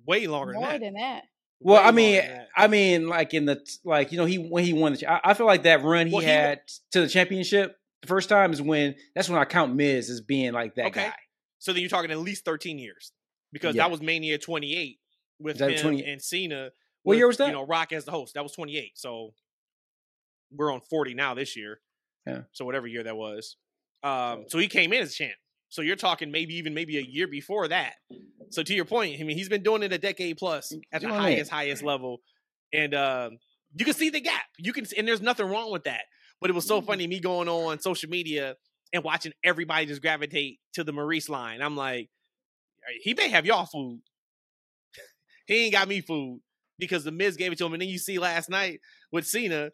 Way longer More than that. Than that. Well, I mean, I mean, like in the like, you know, he when he won the, I, I feel like that run he well, had he, to the championship the first time is when that's when I count Miz as being like that okay. guy. So then you're talking at least 13 years because yeah. that was Mania 28 with him 20? and Cena. What year was that? You know, Rock as the host. That was 28. So we're on 40 now this year. Yeah. So whatever year that was. Um, so he came in as champ. So you're talking maybe even maybe a year before that. So to your point, I mean he's been doing it a decade plus at the highest, highest level. And uh, you can see the gap. You can and there's nothing wrong with that. But it was so mm-hmm. funny me going on social media and watching everybody just gravitate to the Maryse line. I'm like, he may have y'all food. he ain't got me food because the Miz gave it to him. And then you see last night with Cena,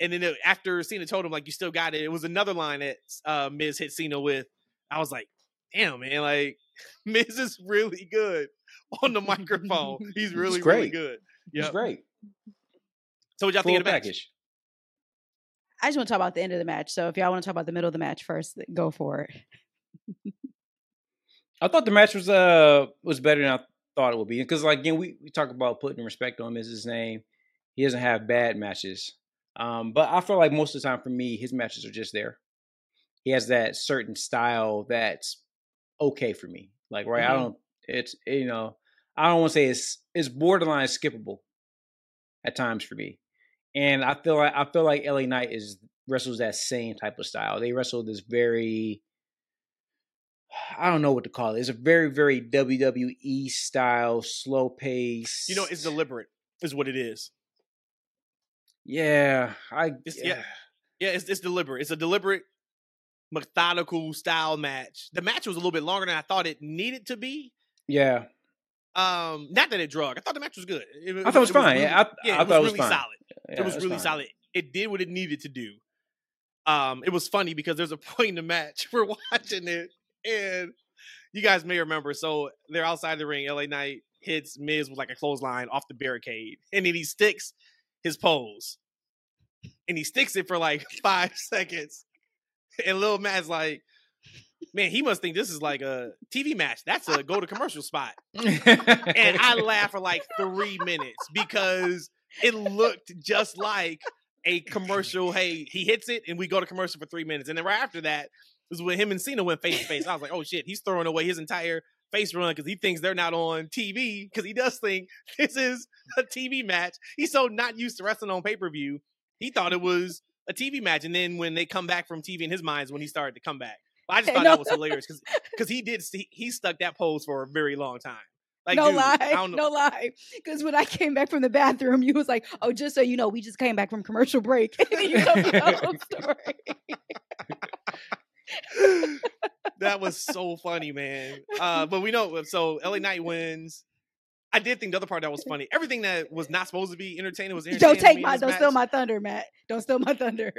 and then after Cena told him like you still got it, it was another line that uh, Miz hit Cena with. I was like, damn man, like Miz is really good on the microphone. He's really really good. Yeah, great. So what y'all think of the package? I just want to talk about the end of the match. So if y'all want to talk about the middle of the match first, go for it. I thought the match was uh was better than I thought it would be because like again we, we talk about putting respect on his name. He doesn't have bad matches, um, but I feel like most of the time for me his matches are just there. He has that certain style that's okay for me. Like right, mm-hmm. I don't. It's you know I don't want to say it's it's borderline skippable at times for me, and I feel like I feel like LA Knight is wrestles that same type of style. They wrestle this very I don't know what to call it. It's a very, very WWE style, slow pace. You know, it's deliberate, is what it is. Yeah, I it's, yeah. yeah, yeah. It's, it's deliberate. It's a deliberate, methodical style match. The match was a little bit longer than I thought it needed to be. Yeah. Um, not that it drug. I thought the match was good. It, I thought it was, it fine. Was really, yeah, I, yeah, I it thought was really fine. solid. Yeah, it was really fine. solid. It did what it needed to do. Um, it was funny because there's a point in the match we're watching it and you guys may remember. So they're outside the ring. LA Knight hits Miz with like a clothesline off the barricade, and then he sticks his pose, and he sticks it for like five seconds. And Lil Matt's like, man, he must think this is like a TV match. That's a go to commercial spot. and I laughed for like three minutes because it looked just like a commercial. Hey, he hits it, and we go to commercial for three minutes. And then right after that, was when him and Cena went face to face. I was like, oh shit, he's throwing away his entire face run because he thinks they're not on TV because he does think this is a TV match. He's so not used to wrestling on pay per view. He thought it was a TV match, and then when they come back from TV in his mind is when he started to come back. I just thought no. that was hilarious because because he did he, he stuck that pose for a very long time. Like, no dude, lie, no lie. Because when I came back from the bathroom, you was like, "Oh, just so you know, we just came back from commercial break." you know the story that was so funny, man. Uh, but we know so LA Knight wins. I did think the other part that was funny. Everything that was not supposed to be entertaining was entertaining. Don't take my, don't match. steal my thunder, Matt. Don't steal my thunder.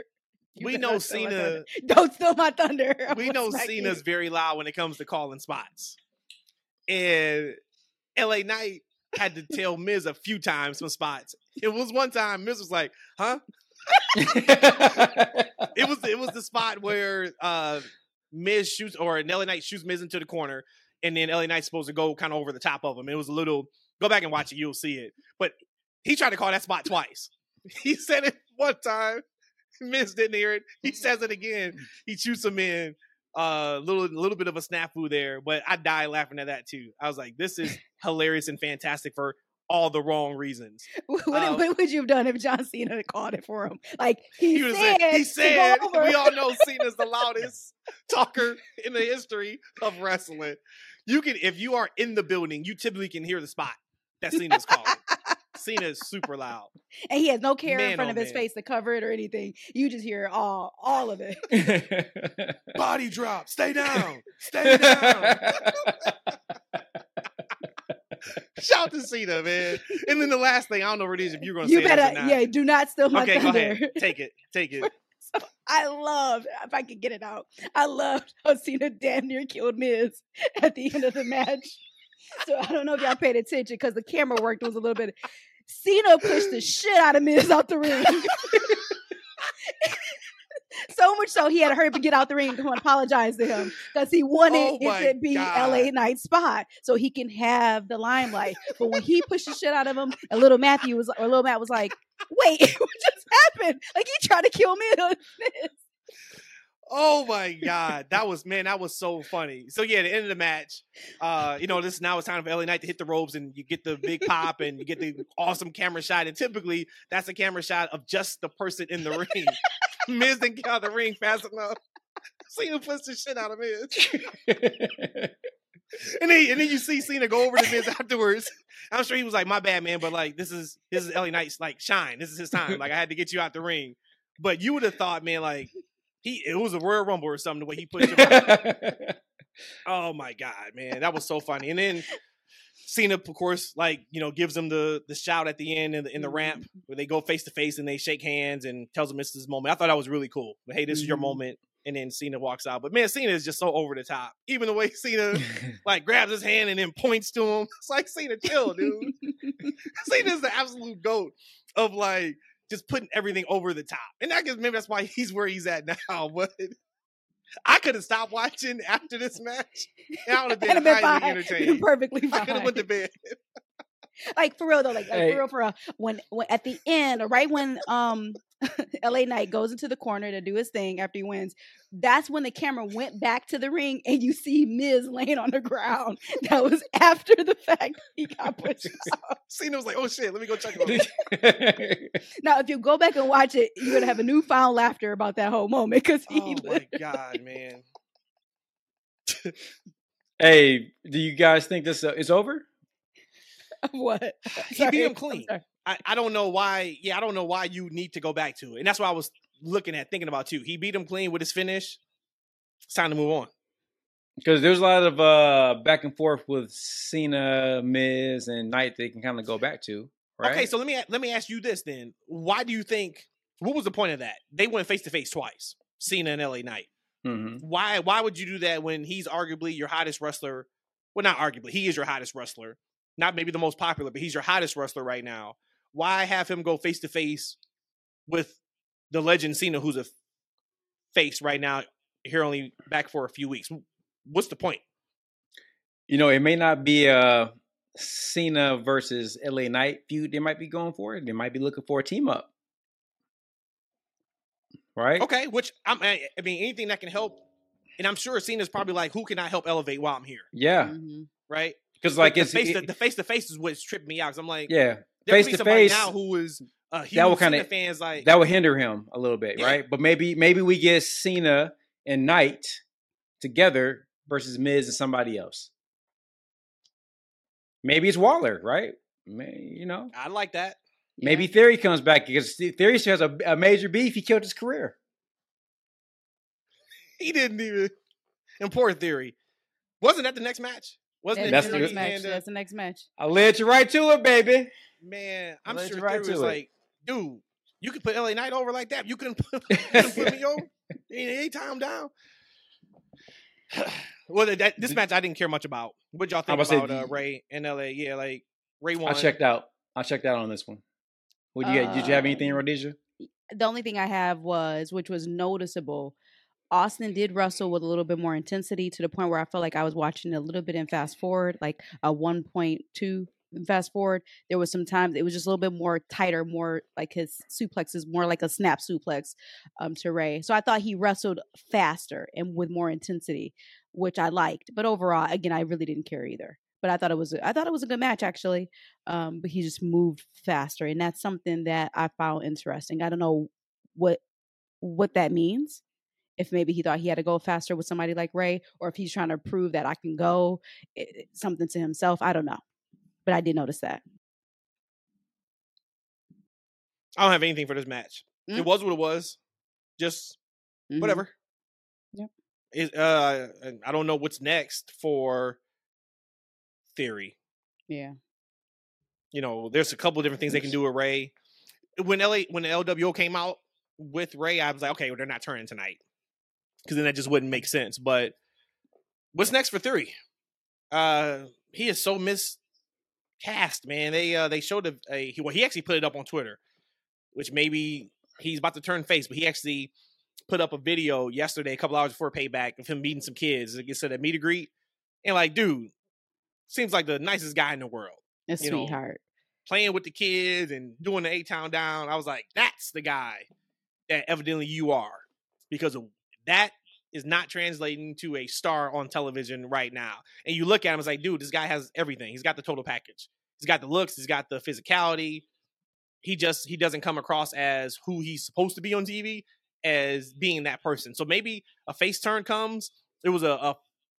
You we know Cena. Don't steal my thunder. we know Cena's you. very loud when it comes to calling spots, and LA Knight had to tell Miz a few times some spots. It was one time Miz was like, "Huh." it was it was the spot where uh Miz shoots or LA Knight shoots Miz into the corner, and then LA Knight's supposed to go kind of over the top of him. It was a little. Go back and watch it; you'll see it. But he tried to call that spot twice. He said it one time. Miz didn't hear it. He says it again. He shoots him in. A uh, little little bit of a snafu there, but I died laughing at that too. I was like, this is hilarious and fantastic for all the wrong reasons. What, Um, what would you have done if John Cena had called it for him? Like he, He, was said, he said, we all know Cena's the loudest talker in the history of wrestling. You can, if you are in the building, you typically can hear the spot that Cena's calling. Cena is super loud. and he has no care in front oh, of his man. face to cover it or anything. You just hear all all of it. Body drop, stay down, stay down. Shout to Cena, man. And then the last thing, I don't know, Rhodesia, if you're going to say You better, yeah, do not steal my Okay, go thunder. ahead. Take it. Take it. I love if I could get it out. I loved how Cena damn near killed Miz at the end of the match. So I don't know if y'all paid attention because the camera work was a little bit. Cena pushed the shit out of Miz out the ring. so much so he had to hurry up and get out the ring to and apologize to him because he wanted Oh it to be God. LA Knight spot so he can have the limelight. But when he pushed the shit out of him, and little Matthew was or little Matt was like, "Wait, what just happened? Like he tried to kill Miz." Oh my god, that was man, that was so funny. So yeah, the end of the match, uh, you know, this now it's time for LA Knight to hit the ropes, and you get the big pop, and you get the awesome camera shot. And typically, that's a camera shot of just the person in the ring. Miz didn't get out of the ring fast enough. Cena puts the shit out of Miz, and then and then you see Cena go over to Miz afterwards. I'm sure he was like, "My bad, man," but like this is this is LA Knight's like shine. This is his time. Like I had to get you out the ring. But you would have thought, man, like he it was a Royal Rumble or something the way he pushed him. Oh my god, man, that was so funny. And then Cena, of course, like you know, gives him the the shout at the end in the, in the ramp where they go face to face and they shake hands and tells him it's his moment. I thought that was really cool. But, hey, this is your Mhm. moment. And then Cena walks out. But man, Cena is just so over the top. Even the way Cena like grabs his hand and then points to him. It's like Cena, chill, dude. Cena's the absolute goat of like just putting everything over the top. And I guess maybe that's why he's where he's at now. But I could have stopped watching after this match. I would have been been highly fine. entertained. Perfectly I could have went to bed. Like for real though, like, like Hey. for real, for real. When, when at the end, or right when um LA Knight goes into the corner to do his thing after he wins, that's when the camera went back to the ring and you see Miz laying on the ground. That was after the fact he got pushed out. Cena was like, oh shit, let me go check him out. Now, if you go back and watch it, you're gonna have a newfound laughter about that whole moment because he Oh my god, man. hey, do you guys think this uh, is over? what He beat him clean. I, I don't know why. Yeah, I don't know why you need to go back to it. And that's what I was looking at, thinking about too. He beat him clean with his finish. It's time to move on. Because there's a lot of uh, back and forth with Cena, Miz, and Knight they can kind of go back to. Right? Okay, so let me let me ask you this then. Why do you think what was the point of that? They went face to face twice. Cena and LA Knight. Mhm. Why why would you do that when he's arguably your hottest wrestler? Well, not arguably, he is your hottest wrestler. Not maybe the most popular, but he's your hottest wrestler right now. Why have him go face to face with the legend Cena, who's a face right now, here only back for a few weeks? What's the point? you know, it may not be a Cena versus LA Knight feud they might be going for. They might be looking for a team up. Right? Okay, which I'm, I I mean, anything that can help, and I'm sure Cena's probably like, who can I help elevate while I'm here, Yeah. Mhm. right? Because like the it's face, it- to, the face to face is what's tripping me out. Cause I'm like, yeah. face to face, now who is a huge that will Cena kinda- fans like that would hinder him a little bit, Yeah. right? But maybe maybe we get Cena and Knight together versus Miz and somebody else. Maybe it's Waller, right? May, you know, I like that. maybe Theory comes back because Theory still has a, a major beef. He killed his career. He didn't even. And poor theory, wasn't that the next match? Wasn't That's, it the next match. and, uh, That's the next match. I led you right to it, baby. man? I'm sure you right Theory was it. like, dude, you could put LA Knight over like that. You couldn't put, you couldn't put me over. Ain't any time down. well, that, this match I didn't care much about. What y'all think about say, uh, Rey and LA? Yeah, like Rey won. I checked out. I checked out on this one. What you get? Did you have anything, Um, Rhodesia? the only thing I have was, which was noticeable, Austin did wrestle with a little bit more intensity to the point where I felt like I was watching a little bit in fast forward, like a 1.2 fast forward. There was some times it was just a little bit more tighter, more like his suplexes, more like a snap suplex um, to Rey. So I thought he wrestled faster and with more intensity, which I liked. But overall, again, I really didn't care either. but I thought it was I thought it was a good match actually. Um, but he just moved faster, and that's something that I found interesting. I don't know what what that means. If maybe he thought he had to go faster with somebody like Rey, or if he's trying to prove that I can go it, something to himself, I don't know. But I did notice that. I don't have anything for this match. Mm-hmm. It was what it was. Just mm-hmm. whatever. Yep. It, uh, I don't know what's next for Theory. Yeah. You know, there's a couple different things they can do with Rey. When LA when the LWO came out with Rey, I was like, okay, well, they're not turning tonight because then that just wouldn't make sense. But what's next for Theory? Uh, he is so miscast, man. They uh they showed a, a he, well, he actually put it up on Twitter, which maybe he's about to turn face, but he actually put up a video yesterday, a couple hours before payback, of him meeting some kids. Like I said, a meet and greet, and like, dude, seems like the nicest guy in the world. A sweetheart. Know, playing with the kids and doing the A Town down. I was like, that's the guy that evidently you are, because of that is not translating to a star on television right now. And you look at him, it's like, dude, this guy has everything. He's got the total package. He's got the looks. He's got the physicality. He just he doesn't come across as who he's supposed to be on TV as being that person. So maybe a face turn comes. It was a, a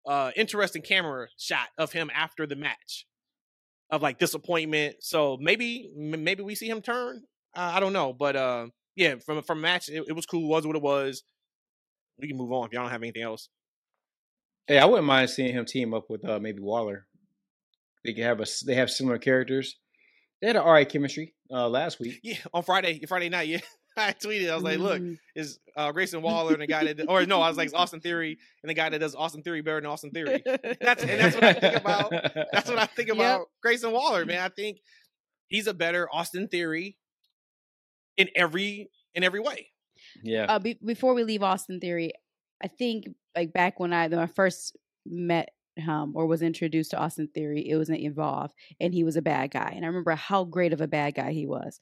uh, interesting camera shot of him after the match of like disappointment. So maybe maybe we see him turn. Uh, I don't know, but uh, yeah, from from match, it, it, was cool. Was what it was. We can move on if y'all don't have anything else. Hey, I wouldn't mind seeing him team up with uh, maybe Waller. They can have a they have similar characters. They had an alright chemistry uh, last week. Yeah, on Friday, Friday night. Yeah, I tweeted. I was like, "Look, mm-hmm. is uh, Grayson Waller and the guy that, or no, I was like Austin Theory and the guy that does Austin Theory better than Austin Theory." That's and that's what I think about. That's what I think about yep. Grayson Waller, man. I think he's a better Austin Theory in every in every way. Yeah. Uh, be- before we leave Austin Theory, I think like back when I when I first met him or was introduced to Austin Theory, it was an Evolve, and he was a bad guy, and I remember how great of a bad guy he was.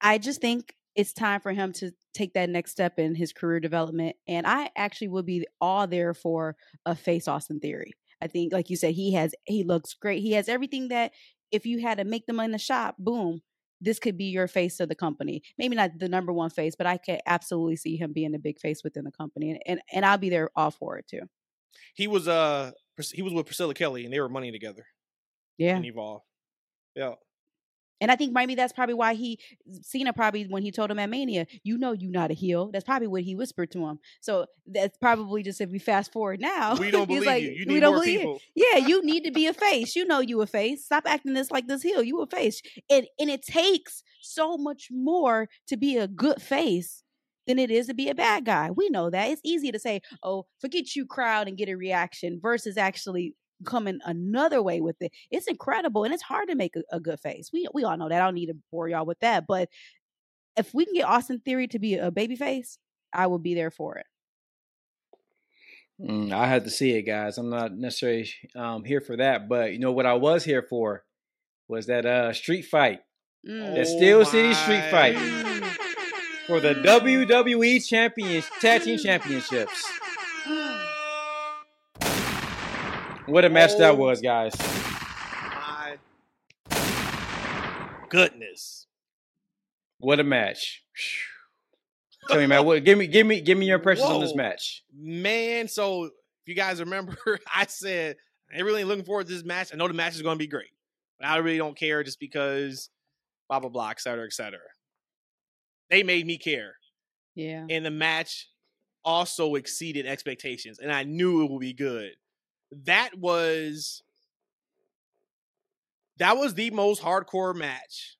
I just think it's time for him to take that next step in his career development. And I actually would be all there for a face Austin theory. I think, like you said, he has he looks great. He has everything that if you had to make them in the shop, boom, this could be your face of the company. Maybe not the number one face, but I could absolutely see him being a big face within the company, and and, and I'll be there all for it too. He was uh he was with Priscilla Kelly, and they were money together. Yeah, and Evolve. Yeah. And I think maybe that's probably why he Cena probably when he told him at Mania, you know you not a heel. That's probably what he whispered to him. So that's probably just if we fast forward now, we don't believe like, you. You need more people. Yeah, you need to be a face. You know you a face. Stop acting this like this heel. You a face. And and it takes so much more to be a good face than it is to be a bad guy. We know that. It's easy to say, oh, forget you crowd and get a reaction versus actually coming another way with it. It's incredible and it's hard to make a, a, good face. We we all know that. I don't need to bore y'all with that. But if we can get Austin Theory to be a baby face, I will be there for it. Mm, I had to see it, guys. I'm not necessarily um, here for that, but you know what I was here for was that uh, street fight, mm. that Steel oh City Street Fight for the WWE Champion Tag Team Championships. What a match oh, that was, guys. My goodness. What a match. Tell me, man, what give me give me give me your impressions Whoa. on this match. Man, so if you guys remember, I said I really looking forward to this match. I know the match is gonna be great. But I really don't care just because blah blah blah, et cetera, et cetera. They made me care. Yeah. And the match also exceeded expectations, and I knew it would be good that was that was the most hardcore match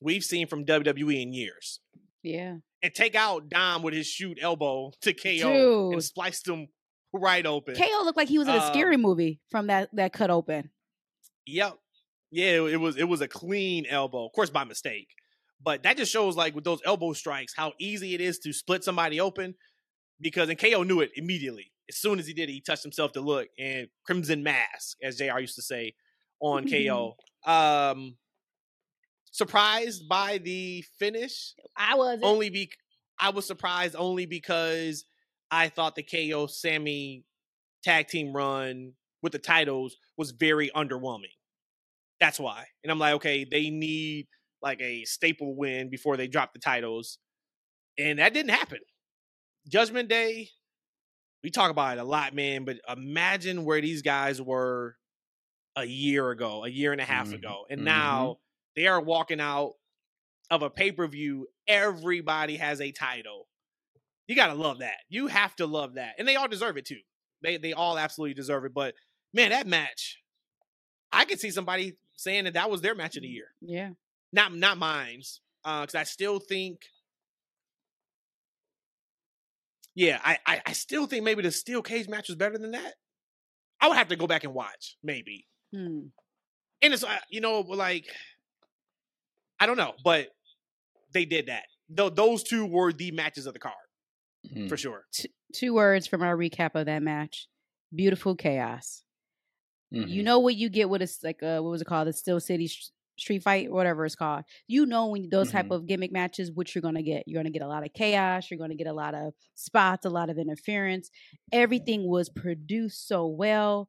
we've seen from WWE in years. Yeah. And take out Dom with his shoot elbow to KO Dude. and spliced him right open. KO looked like he was in a um, scary movie from that that cut open. Yep. Yeah, it was it was a clean elbow, of course by mistake. But that just shows like with those elbow strikes how easy it is to split somebody open because and KO knew it immediately as soon as he did it, he touched himself to look and Crimson Mask, as JR used to say on KO. Um surprised by the finish. I was only be I was surprised only because I thought the KO Sami tag team run with the titles was very underwhelming. That's why. And I'm like, okay, they need like a staple win before they drop the titles. And that didn't happen. Judgment Day, we talk about it a lot, man, but imagine where these guys were a year ago, a year and a half Mhm. ago. And Mhm. now they are walking out of a pay-per-view. Everybody has a title. You gotta love that. You have to love that. And they all deserve it too. They they all absolutely deserve it. But man, that match, I could see somebody saying that that was their match of the year Yeah. not not mine's Uh, because I still think yeah I, I I still think maybe the steel cage match was better than that I would have to go back and watch maybe Hmm. and it's uh, you know like I don't know but they did that Tho- those two were the matches of the card Mm. for sure T- two words from our recap of that match: beautiful chaos. You Mhm. know what you get with a like uh what was it called? The Steel City Street Fight, whatever it's called. You know when those type Mhm. of gimmick matches, what you're gonna get. You're gonna get a lot of chaos. You're gonna get a lot of spots, a lot of interference. Everything was produced so well.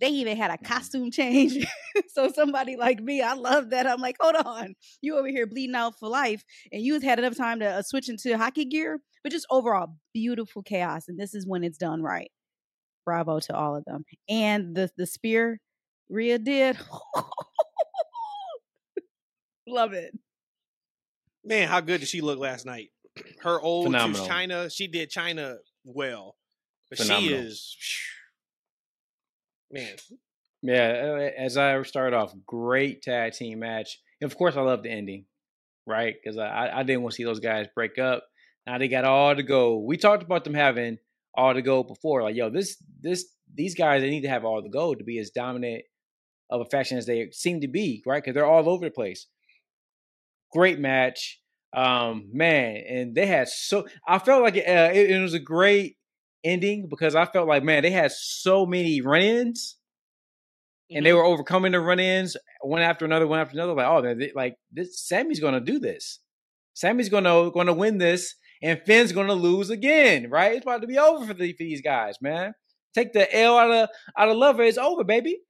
They even had a Mhm. costume change. so somebody like me, I love that. I'm like, hold on, you over here bleeding out for life, and you had enough time to uh, switch into hockey gear. But just overall, beautiful chaos, and this is when it's done right. Bravo to all of them. And the the spear Rhea did. Love it. man how good did she look last night her old Phenomenal. Chyna she did Chyna well but she is man Yeah, uh, as I start off, great tag team match. And of course, I love the ending, right? Because I, I- I didn't want to see those guys break up. Now they got all to go. We talked about them having all to go before. Like, yo, this this these guys they need to have all the go to be as dominant of a faction as they seem to be, right? Because they're all over the place. Great match, um, man, and they had so. I felt like uh, it, it was a great ending because I felt like, man, they had so many run-ins and they Mhm. were overcoming the run-ins one after another, one after another. Like, oh, they- like this, Sami's gonna do this. Sami's gonna gonna win this, and Finn's gonna lose again. Right? It's about to be over for, the, for these guys, man. Take the L out of out of Lover. It's over, baby.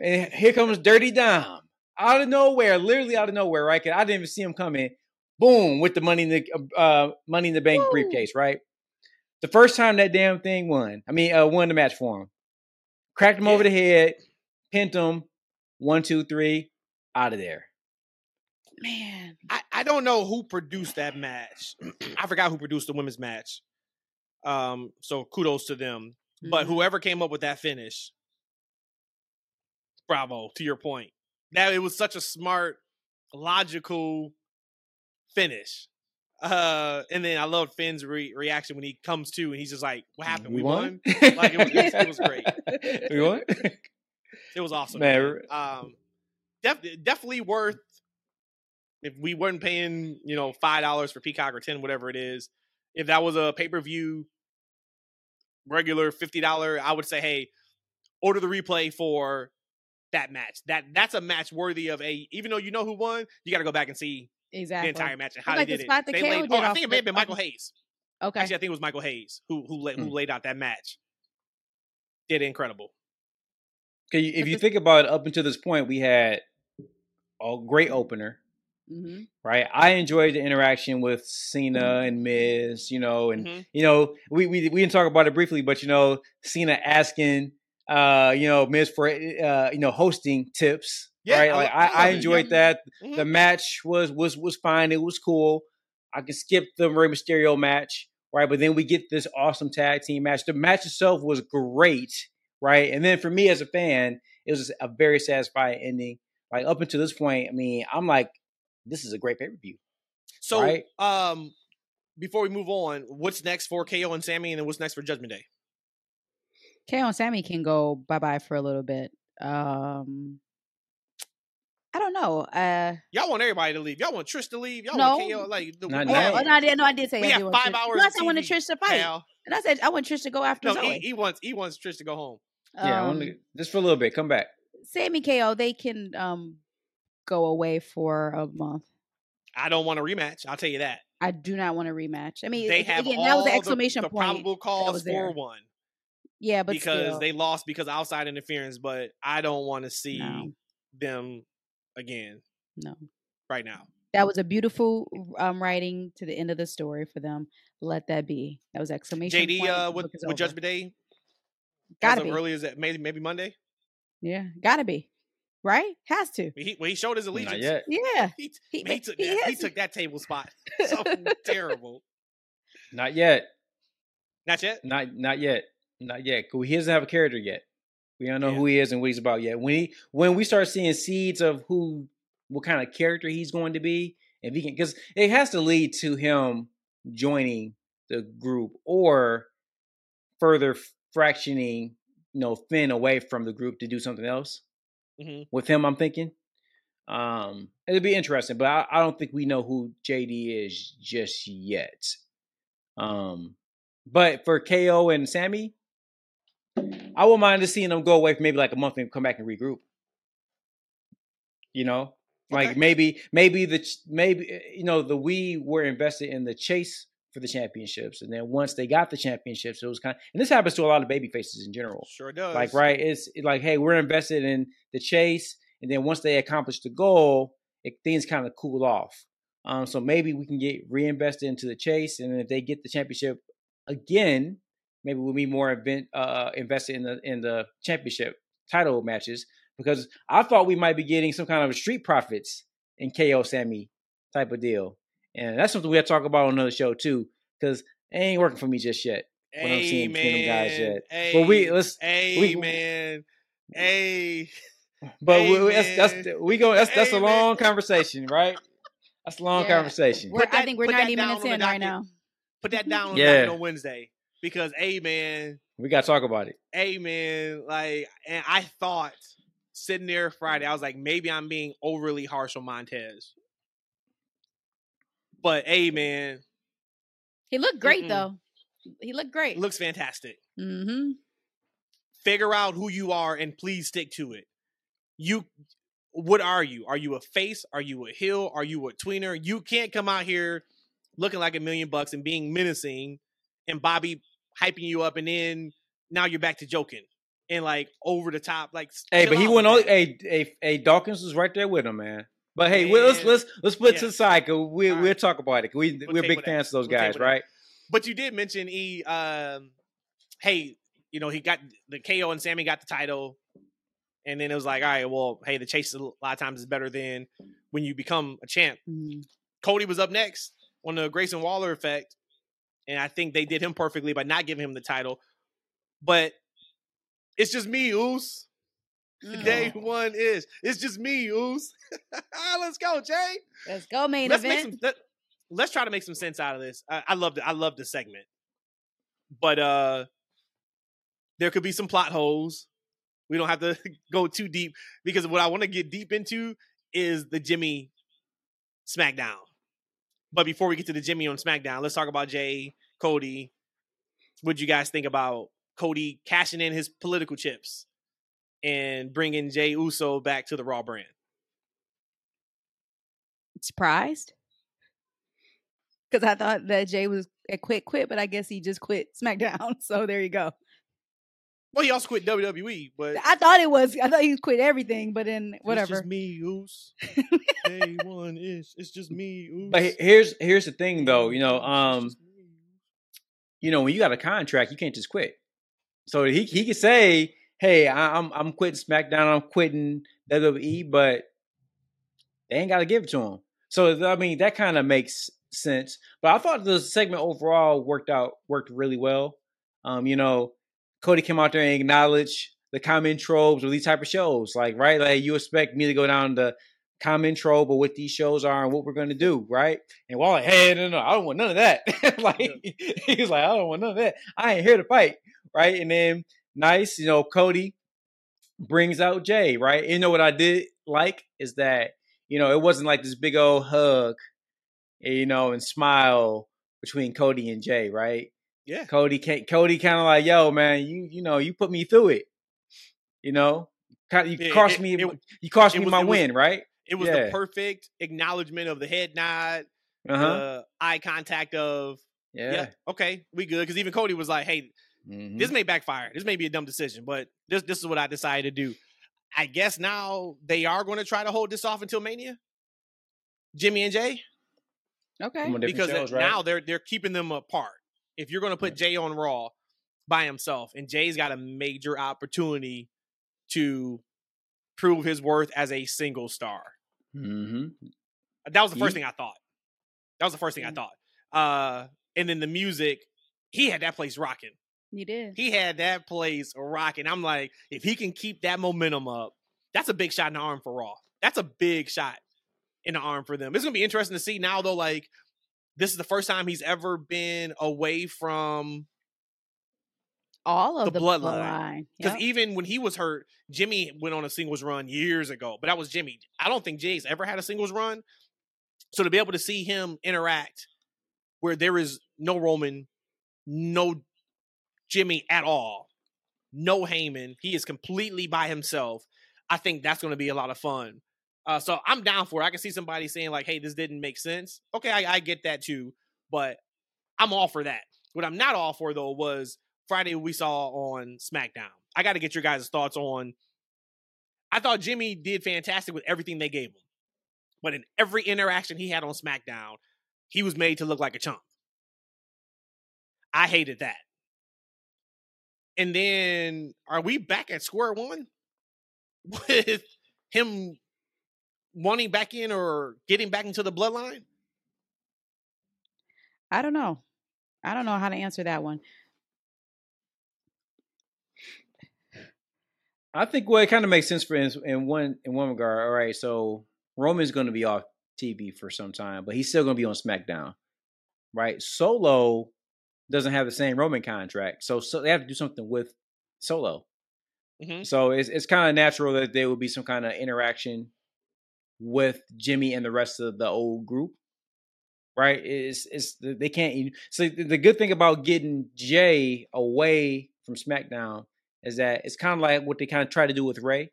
And here comes Dirty Dom out of nowhere, literally out of nowhere. Right? 'Cause I didn't even see him coming. Boom with the money in the uh, money in the bank Woo. briefcase. Right? The first time that damn thing won. I mean, uh, won the match for him. Cracked him over the head pinned him. One, two, three, out of there. Man. I, I don't know who produced that match. I forgot who produced the women's match. Um, so kudos to them. But Mhm. whoever came up with that finish, bravo to your point. That it was such a smart, logical finish. Uh, and then I loved Finn's re- reaction when he comes to and he's just like, "What happened? We, won." Like, it was- it was great. we won. It was awesome, Man, man. Um, def- definitely worth. If we weren't paying, you know, five dollars for Peacock or ten, whatever it is, if that was a pay per view, regular fifty dollar, I would say, hey, order the replay for that match. That that's a match worthy of a. Even though you know who won, you got to go back and see Exactly. the entire match and how like they did spot it. that They laid, did oh, I think it may have been Michael Hayes. Okay. Actually, I think it was Michael Hayes who who la- who Hmm. laid out that match. Did incredible. Okay, if you think about it, up until this point, we had a great opener, hmm right? I enjoyed the interaction with Cena and Miz, you know, and Mhm. you know, we, we we didn't talk about it briefly, but you know, Cena asking, uh, you know, Miz for uh, you know, hosting tips, Yeah, right? I Like I, I I love it, enjoyed that. Mhm. The match was was was fine. It was cool. I can skip the Rey Mysterio match, right? But then we get this awesome tag team match. The match itself was great, right? And then for me as a fan, it was a very satisfying ending. Like up until this point, I mean, I'm like, this is a great pay per view. So, Right? um, before we move on, what's next for KO and Sami, and then what's next for Judgment Day? KO and Sami can go bye bye for a little bit. Um, I don't know. Uh, Y'all want everybody to leave. Y'all want Trish to leave. Y'all No. want KO like the Not now. oh, no, I did. No, I did say We I have did want five hours No, I of said I wanted Trish to fight, pal. and I said I want Trish to go after No, Zoey. he, he wants he wants Trish to go home. Yeah, I want Um, to, just for a little bit. Come back. Sami KO, they can um go away for a month. I don't want a rematch. I'll tell you that. I do not want a rematch. I mean, They a- have again, all that was the- exclamation the, point. probable cause for one. Yeah, but because still, they lost because of outside interference. But I don't want to see No. them again no. right now. That was a beautiful um, writing to the end of the story for them. Let that be. That was exclamation JD point. uh, with, book is with. Judgment Day, Gotta as be. early as that maybe maybe Monday. Yeah, gotta be. Right? Has to. He well, he showed his allegiance. Not yet. Yeah. He, He- he took he that. He took that table spot. So terrible. Not yet. Not yet. Not not yet. Not yet. He doesn't have a character yet. We don't know Yeah. who he is and what he's about yet. When he when we start seeing seeds of who what kind of character he's going to be, if he can because it has to lead to him joining the group or further fractioning, you know, Finn away from the group to do something else. Mhm. With him, I'm thinking. Um, it'd be interesting, but I, I don't think we know who JD is just yet. Um, but for KO and Sami, I wouldn't mind just seeing them go away for maybe like a month and come back and regroup. You know, like Okay. maybe maybe the maybe eh, you know the we were invested in the chase for the championships, and then once they got the championships, it was kind of and this happens to a lot of baby faces in general. Sure does. Like right, it's like hey, we're invested in the chase, and then once they accomplish the goal, it, things kind of cool off. Um, so maybe we can get reinvested into the chase, and then if they get the championship again, maybe we'll be more event, uh, invested in the in the championship title matches because I thought we might be getting some kind of street profits in KO Sammy type of deal, and that's something we have to talk about on another show too because it ain't working for me just yet. what I'm seeing between them guys Amen. yet. But we let's we- Amen. Hey. But we, we- that's that's we go. That's that's a Amen. long conversation, right? That's a long Yeah. conversation. We're, I think we're 90 minutes in right now. Put that down on, Yeah. yeah. on Wednesday because Amen. We got to talk about it. Amen. Like, and I thought sitting there Friday, I was like, maybe I'm being overly harsh on Montez. But Amen He looked great Mm-mm. though. He looked great. looks fantastic. mm-hmm. figure out who you are and please stick to it. You what are you? Are you a face? Are you a heel? Are you a tweener? You can't come out here looking like a million bucks and being menacing and Bobby hyping you up and then now you're back to joking and like over the top like Hey, but he went on. Hey, hey, hey, Dawkins was right there with him, man. But hey, well, let's let's let's put it to the side. Cause we All we'll talk about it. We We'll we're big fans of those We'll guys, right? But you did mention E um hey, you know, he got the KO and Sami got the title. And then it was like, all right, well, hey, the chase a lot of times is better than when you become a champ. Mhm. Cody was up next on the Grayson Waller effect, and I think they did him perfectly by not giving him the title. But it's just me, Oos. Mm. Day one is it's just me, Oos. Let's go, Jey. Let's go main Let's make event. some. Let, let's try to make some sense out of this. I, I love the I love the segment, but uh, there could be some plot holes. We don't have to go too deep because what I want to get deep into is the Jimmy SmackDown. But before we get to the Jimmy on SmackDown, let's talk about Jey, Cody. What would you guys think about Cody cashing in his political chips and bringing Jey Uso back to the Raw brand? Surprised? Because I thought that Jey was a quick quit, but I guess he just quit SmackDown. So there you go. Well, he also quit WWE, but I thought it was. I thought he quit everything, but then whatever. It's just me, Oos. Day one is it's just me, Oos. But here's here's the thing, though. You know, um, just me, Oos. you know, when you got a contract, you can't just quit. So he he could say, "Hey, I, I'm I'm quitting SmackDown. I'm quitting WWE," but they ain't got to give it to him. So I mean, that kind of makes sense. But I thought the segment overall worked out worked really well. Um, you know, Cody came out there and acknowledged the common tropes of these type of shows, like right, like you expect me to go down the common trope of what these shows are and what we're gonna do, right? And while like, hey, no, no, I don't want none of that. like he was like, I don't want none of that. I ain't here to fight, right? And then nice, you know, Cody brings out Jey, right? You know what I did like is that you know it wasn't like this big old hug, eh, you know, and smile between Cody and Jey, right? Yeah. Cody, Cody, kind of like, yo, man, you you know, you put me through it, you know, Kind- you Yeah, cost it- me, it- you cost me was- my it was- win, right? It was Yeah. the perfect acknowledgement of the head nod, Uh huh. the eye contact of yeah. yeah, okay, we good. Because even Cody was like, "Hey, Mhm. This may backfire. This may be a dumb decision, but this this is what I decided to do. I guess now they are going to try to hold this off until Mania. Jimmy and Jey, Okay. From a different because shows, right? now they're they're keeping them apart. If you're going to put Jey on Raw by himself, and Jey's got a major opportunity to prove his worth as a single star. Mhm. That was the first He- thing I thought. That was the first thing I thought. Uh, and then the music, he had that place rocking. He did. He had that place rocking. I'm like, if he can keep that momentum up, that's a big shot in the arm for Raw. That's a big shot in the arm for them. It's gonna be interesting to see now, though. Like, this is the first time he's ever been away from All of the the, bloodline. because Yep. even when he was hurt, Jimmy went on a singles run years ago. But that was Jimmy. I don't think Jey's ever had a singles run. So to be able to see him interact where there is no Roman, no Jimmy at all, no Heyman, he is completely by himself. I think that's going to be a lot of fun. Uh, so I'm down for it. I can see somebody saying like, "Hey, this didn't make sense." Okay, I, I get that too, but I'm all for that. What I'm not all for though was Friday we saw on SmackDown. I got to get your guys' thoughts on. I thought Jimmy did fantastic with everything they gave him, but in every interaction he had on SmackDown, he was made to look like a chump. I hated that. And then, are we back at square one with him wanting back in or getting back into the bloodline? I don't know. I don't know how to answer that one. I think well, it kind of makes sense for in, in one in one regard. All right, so Roman's going to be off TV for some time, but he's still going to be on SmackDown, right? Solo doesn't have the same Roman contract, so so they have to do something with Solo. Mhm. So it's it's kind of natural that there would be some kind of interaction with Jimmy and the rest of the old group, right? It's it's they can't. even- So the good thing about getting Jey away from SmackDown is that it's kind of like what they kind of try to do with Rey.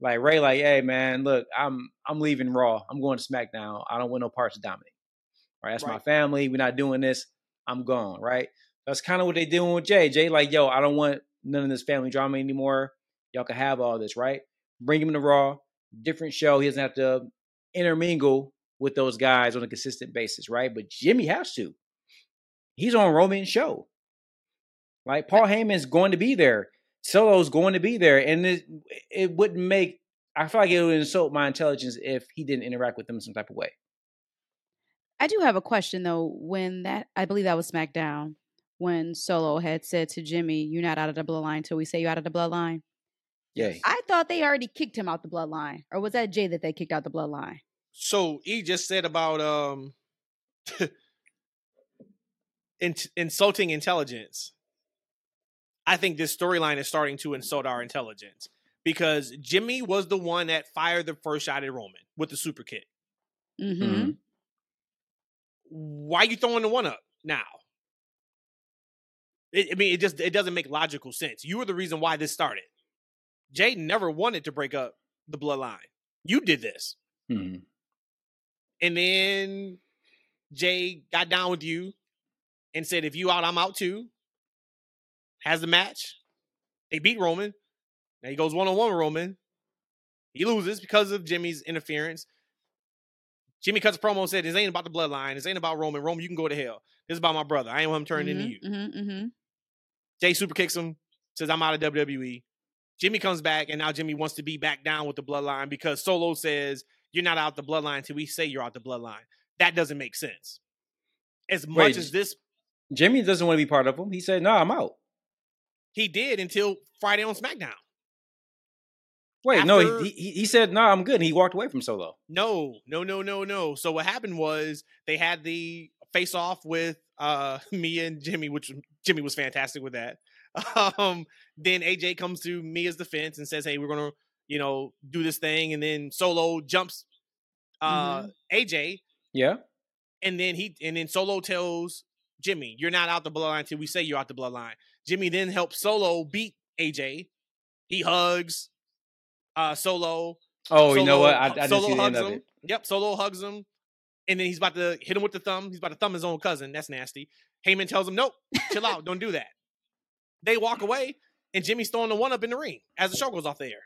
Like Rey, like, hey man, look, I'm I'm leaving Raw. I'm going to SmackDown. I don't want no parts of Dominic. Right? That's my family. We're not doing this. I'm gone. Right? That's kind of what they doing with Jey. Jey, like, yo, I don't want none of this family drama anymore. Y'all can have all this, right? Bring him to Raw, different show. He doesn't have to intermingle with those guys on a consistent basis, right? But Jimmy has to. He's on Roman's show. Like Paul Heyman's going to be there. Solo's going to be there, and it it wouldn't make. I feel like it would insult my intelligence if he didn't interact with them in some type of way. I do have a question though. When that, I believe that was SmackDown, when Solo had said to Jimmy, "You're not out of the bloodline till we say you're out of the bloodline." Yeah, I thought they already kicked him out the bloodline, or was that Jey that they kicked out the bloodline? So he just said about um in- insulting intelligence. I think this storyline is starting to insult our intelligence because Jimmy was the one that fired the first shot at Roman with the super kick. Mm-hmm. Mhm. Why you throwing the one up now? It, I mean, it just it doesn't make logical sense. You were the reason why this started. Jey never wanted to break up the bloodline. You did this. Mhm. And then Jey got down with you and said, if you out, I'm out too. Has the match. They beat Roman. Now he goes one on one with Roman. He loses because of Jimmy's interference. Jimmy cuts a promo and said, This ain't about the bloodline. This ain't about Roman. Roman, you can go to hell. This is about my brother. I ain't want him turned into you. Mm-hmm, mm-hmm. Jey super kicks him, says, I'm out of WWE. Jimmy comes back, and now Jimmy wants to be back down with the bloodline because Solo says, You're not out the bloodline until we say you're out the bloodline. That doesn't make sense. As much Wait, as this, Jimmy doesn't want to be part of them. He said, "No, I'm out." he did until Friday on SmackDown. Wait, no, he, he he said, "No, I'm good." And he walked away from Solo. No, no, no, no, no. So what happened was they had the face off with uh Mia and Jimmy, which Jimmy was fantastic with that. Um, then AJ comes to Mia's defense and says, Hey, we're gonna, you know, do this thing, and then Solo jumps uh AJ, Yeah, and then he and then Solo tells Jimmy, You're not out the bloodline until we say you're out the bloodline. Jimmy then helps Solo beat AJ. He hugs uh Solo. Oh, you know what? I, I didn't Solo see the end hugs him. Yep, Solo hugs him, and then he's about to hit him with the thumb. He's about to thumb his own cousin. That's nasty. Heyman tells him, "Nope, chill out, don't do that." They walk away, and Jimmy's throwing the one up in the ring as the show goes off the air.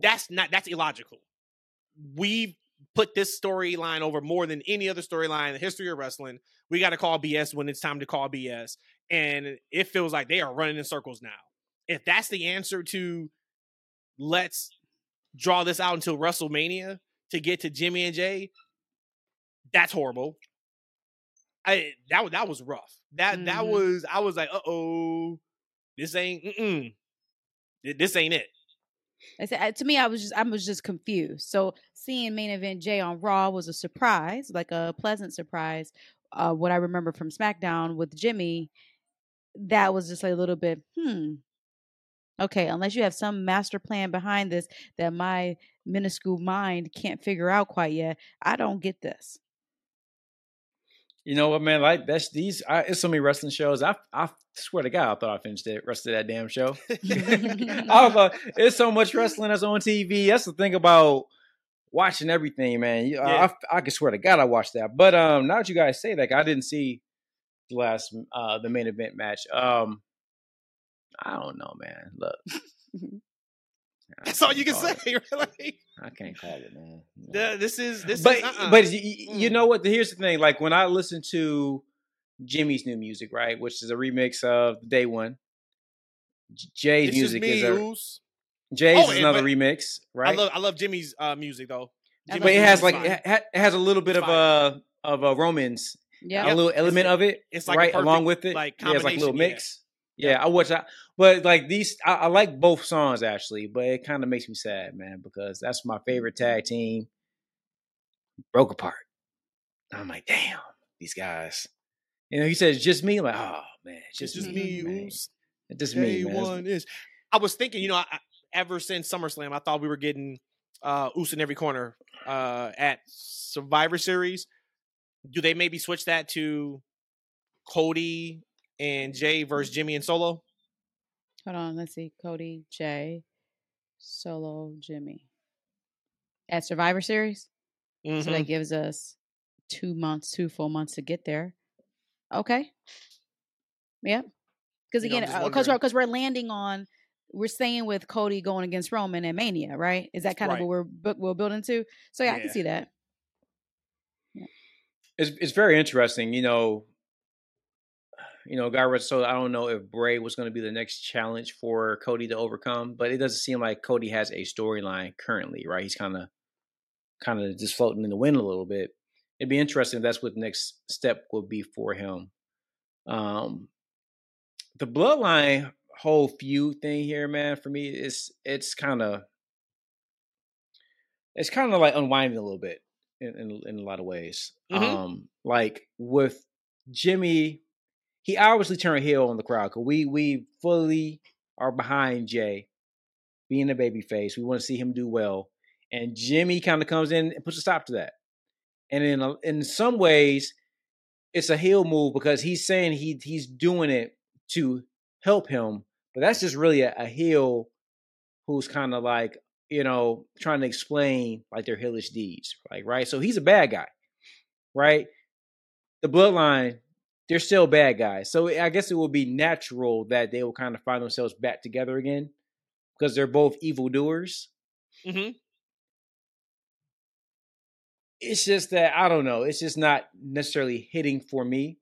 That's not that's illogical. We've put this storyline over more than any other storyline in the history of wrestling. We got to call BS when it's time to call BS. And it feels like they are running in circles now. If that's the answer to let's draw this out until WrestleMania to get to Jimmy and Jey, that's horrible. I that that was rough. That mm-hmm. that was I was like, uh oh, this ain't mm this ain't it. I said to me, I was just I was just confused. So seeing main event Jey on Raw was a surprise, like a pleasant surprise. Uh, what I remember from SmackDown with Jimmy, that was just like a little bit, hmm. Okay, unless you have some master plan behind this that my minuscule mind can't figure out quite yet, I don't get this. You know what, man? Like that's these. I, it's so many wrestling shows. I I swear to God, I thought I finished the rest of that damn show. I was like, it's so much wrestling that's on TV. That's the thing about watching everything, man. Yeah. I, I, I can swear to God, I watched that. But um, now that you guys say that, I didn't see the last uh the main event match. Um, I don't know, man. Look. That's all you can say, it. really. I can't call it, man. No. This is this, but is, uh-uh. but you, know what? Here's the thing: like when I listen to Jimmy's new music, right, which is a remix of Day One. Jey's it's music me, is a Jey's oh, is another remix, right? I love I love Jimmy's uh, music though. Jimmy but it has like it, ha- it has a little bit of a of a Romans, yeah, a little element it's, of it, it's like right along with it. Like yeah, it's like a little mix. Yeah, I watch that. But like these, I, I like both songs actually, but it kind of makes me sad, man, because that's my favorite tag team. Broke apart. I'm like, damn, these guys. You know, he says just me. I'm like, oh man, just, just me. me just me. Man. One is. I was thinking, you know, I, ever since SummerSlam, I thought we were getting uh Uso in every corner uh at Survivor Series. Do they maybe switch that to Cody and Jey versus Jimmy and Solo? Hold on, let's see. Cody, Jey, Solo, Jimmy. At Survivor Series? Mm-hmm. So that mm-hmm. gives us two months, two full months to get there. Okay. Yep. Because again, because uh, we're, we're landing on, we're staying with Cody going against Roman and Mania, right? Is that kind right. of what we're we're building to? So yeah, yeah. I can see that. Yeah. It's it's very interesting. You know, you know, Guy so I don't know if Bray was going to be the next challenge for Cody to overcome, but it doesn't seem like Cody has a storyline currently, right? He's kind of kind of just floating in the wind a little bit. It'd be interesting if that's what the next step will be for him. Um, the bloodline whole feud thing here, man, for me it's it's kind of it's kind of like unwinding a little bit in, in, in a lot of ways. Mm-hmm. Um, like with Jimmy he obviously turned heel on the crowd because we we fully are behind Jey being a baby face. We want to see him do well, and Jimmy kind of comes in and puts a stop to that. And in a, in some ways, it's a heel move because he's saying he he's doing it to help him, but that's just really a, a heel who's kind of like you know trying to explain like their hellish deeds, like right. So he's a bad guy, right? The bloodline they're still bad guys. So I guess it will be natural that they will kind of find themselves back together again because they're both evildoers. Mm-hmm. It's just that I don't know. It's just not necessarily hitting for me.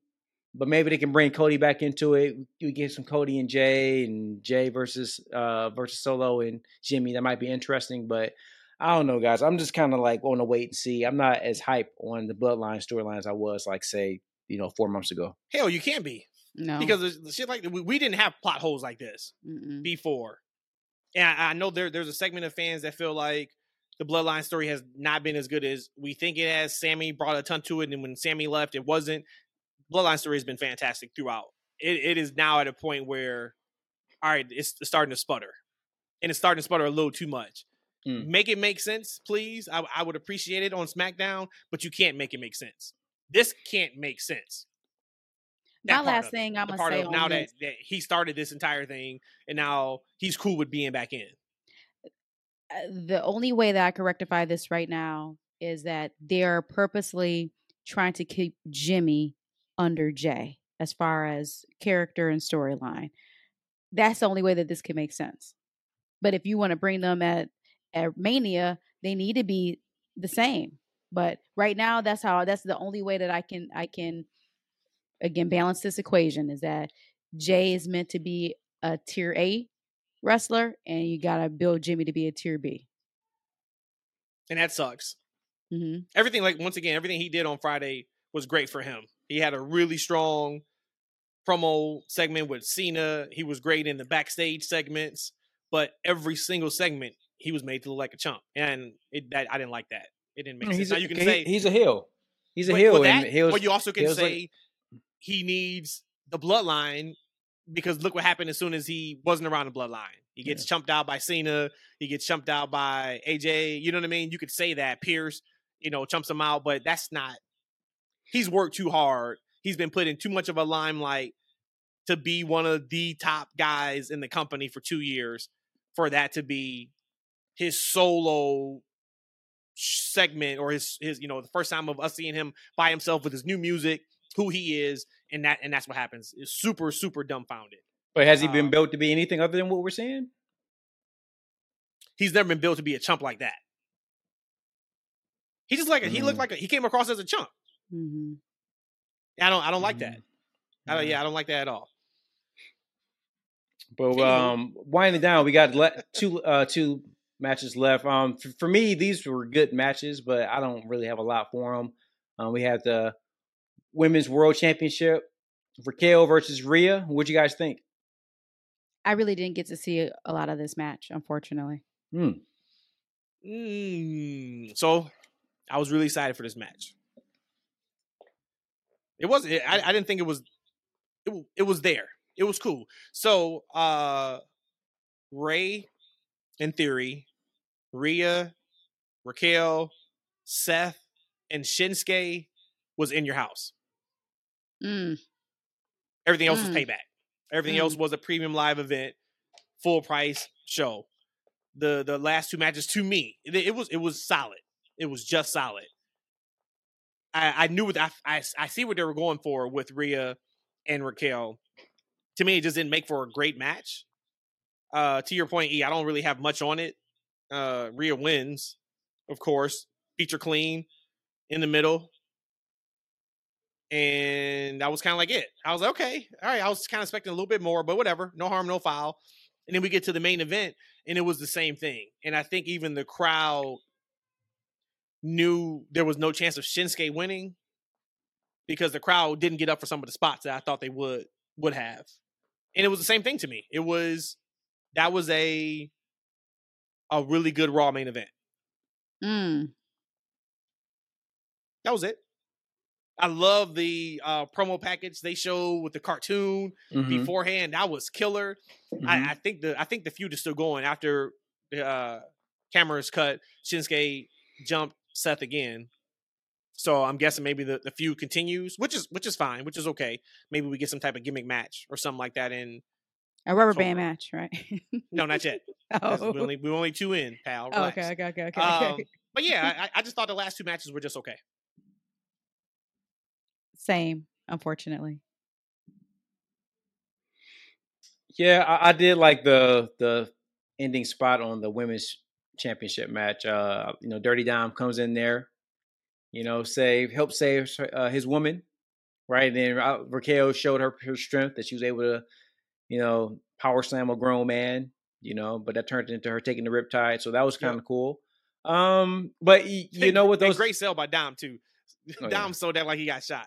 But maybe they can bring Cody back into it. We get some Cody and Jey and Jey versus uh versus Solo and Jimmy. That might be interesting, but I don't know, guys. I'm just kind of like on a wait and see. I'm not as hype on the Bloodline storylines I was like say you know four months ago. Hell, you can't be. No, because the shit like we, we didn't have plot holes like this Mm-mm. before. And I, I know there there's a segment of fans that feel like the bloodline story has not been as good as we think it has. Sami brought a ton to it, and when Sami left, it wasn't. Bloodline story has been fantastic throughout. It, it is now at a point where, all right, it's starting to sputter, and it's starting to sputter a little too much. Mm. Make it make sense, please. I, I would appreciate it on SmackDown, but you can't make it make sense this can't make sense. That My last thing I'm gonna say now that, that he started this entire thing and now he's cool with being back in. Uh, the only way that I can rectify this right now is that they're purposely trying to keep Jimmy under Jey. as far as character and storyline. That's the only way that this can make sense. But if you want to bring them at at Mania, they need to be the same. But right now, that's how that's the only way that I can I can again balance this equation is that Jey is meant to be a tier A wrestler, and you gotta build Jimmy to be a tier B. And that sucks. Mm-hmm. Everything, like once again, everything he did on Friday was great for him. He had a really strong promo segment with Cena. He was great in the backstage segments, but every single segment he was made to look like a chump, and it, that I didn't like that. It didn't make sense. He's now a, you can he- say he's a heel. He's a but, heel, but that, heels. but you also can say like- he needs the bloodline because look what happened as soon as he wasn't around the bloodline. He gets chumped out by Cena. He gets chumped out by AJ. You know what I mean? You could say that Pierce, you know, chumps him out, but that's not. He's worked too hard. He's been put in too much of a limelight to be one of the top guys in the company for two years for that to be his solo segment or his his you know the first time of us seeing him by himself with his new music who he is and that and that's what happens is super super dumbfounded But has he been um, built to be anything other than what we're seeing? he's never been built to be a chump like that he just like a, he looked Mhm. like a, he came across as a chump Mm-hmm. i don't i don't like that Mm-hmm. I don't, yeah i don't like that at all But um, winding down, we got le- two uh two matches left. Um, f- for me, these were good matches, but I don't really have a lot for them. Um, we had the women's world championship, for Raquel versus Rhea. What do you guys think? I really didn't get to see a, a lot of this match, unfortunately. Hmm. Mm, so I was really excited for this match. It was I, I didn't think it was it, it was there. It was cool. So uh Ray in theory, Rhea, Raquel, Seth, and Shinsuke was in your house. Mm. Everything else was Mm. payback. Everything Mm. else was a premium live event, full price show. The the last two matches to me, it, it was it was solid. It was just solid. I, I knew what I, I I see what they were going for with Rhea and Raquel. To me, it just didn't make for a great match. Uh, to your point, E, I don't really have much on it. Uh, Rhea wins, of course. Feature clean in the middle and that was kind of like it. I was like, okay, all right. I was kind of expecting a little bit more, but whatever. No harm, no foul. And then we get to the main event, and it was the same thing. And I think even the crowd knew there was no chance of Shinsuke winning because the crowd didn't get up for some of the spots that I thought they would would have. And it was the same thing to me. It was that was a a really good Raw main event. Mm. That was it. I love the uh, promo package they showed with the cartoon Mhm, beforehand. That was killer. mhm. I, I think the I think the feud is still going after the uh, cameras cut. Shinsuke jumped Seth again, so I'm guessing maybe the, the feud continues, which is which is fine, which is okay. Maybe we get some type of gimmick match or something like that. In A rubber So- band match, right? no, not yet. Oh. we only we only two in, pal. Oh, Relax. okay, okay, okay, okay. Um, but yeah, I, I just thought the last two matches were just okay. Same, unfortunately. Yeah, I, I did like the the ending spot on the women's championship match. Uh, you know, Dirty Dom comes in there, you know, save help save uh, his woman, right? And then uh, Raquel showed her her strength that she was able to, you know, power slam a grown man, you know, but that turned into her taking the riptide, so that was kind of cool. Um, but y- you know what And those great sell by Dom too. Oh, yeah. Dom sold that like he got shot.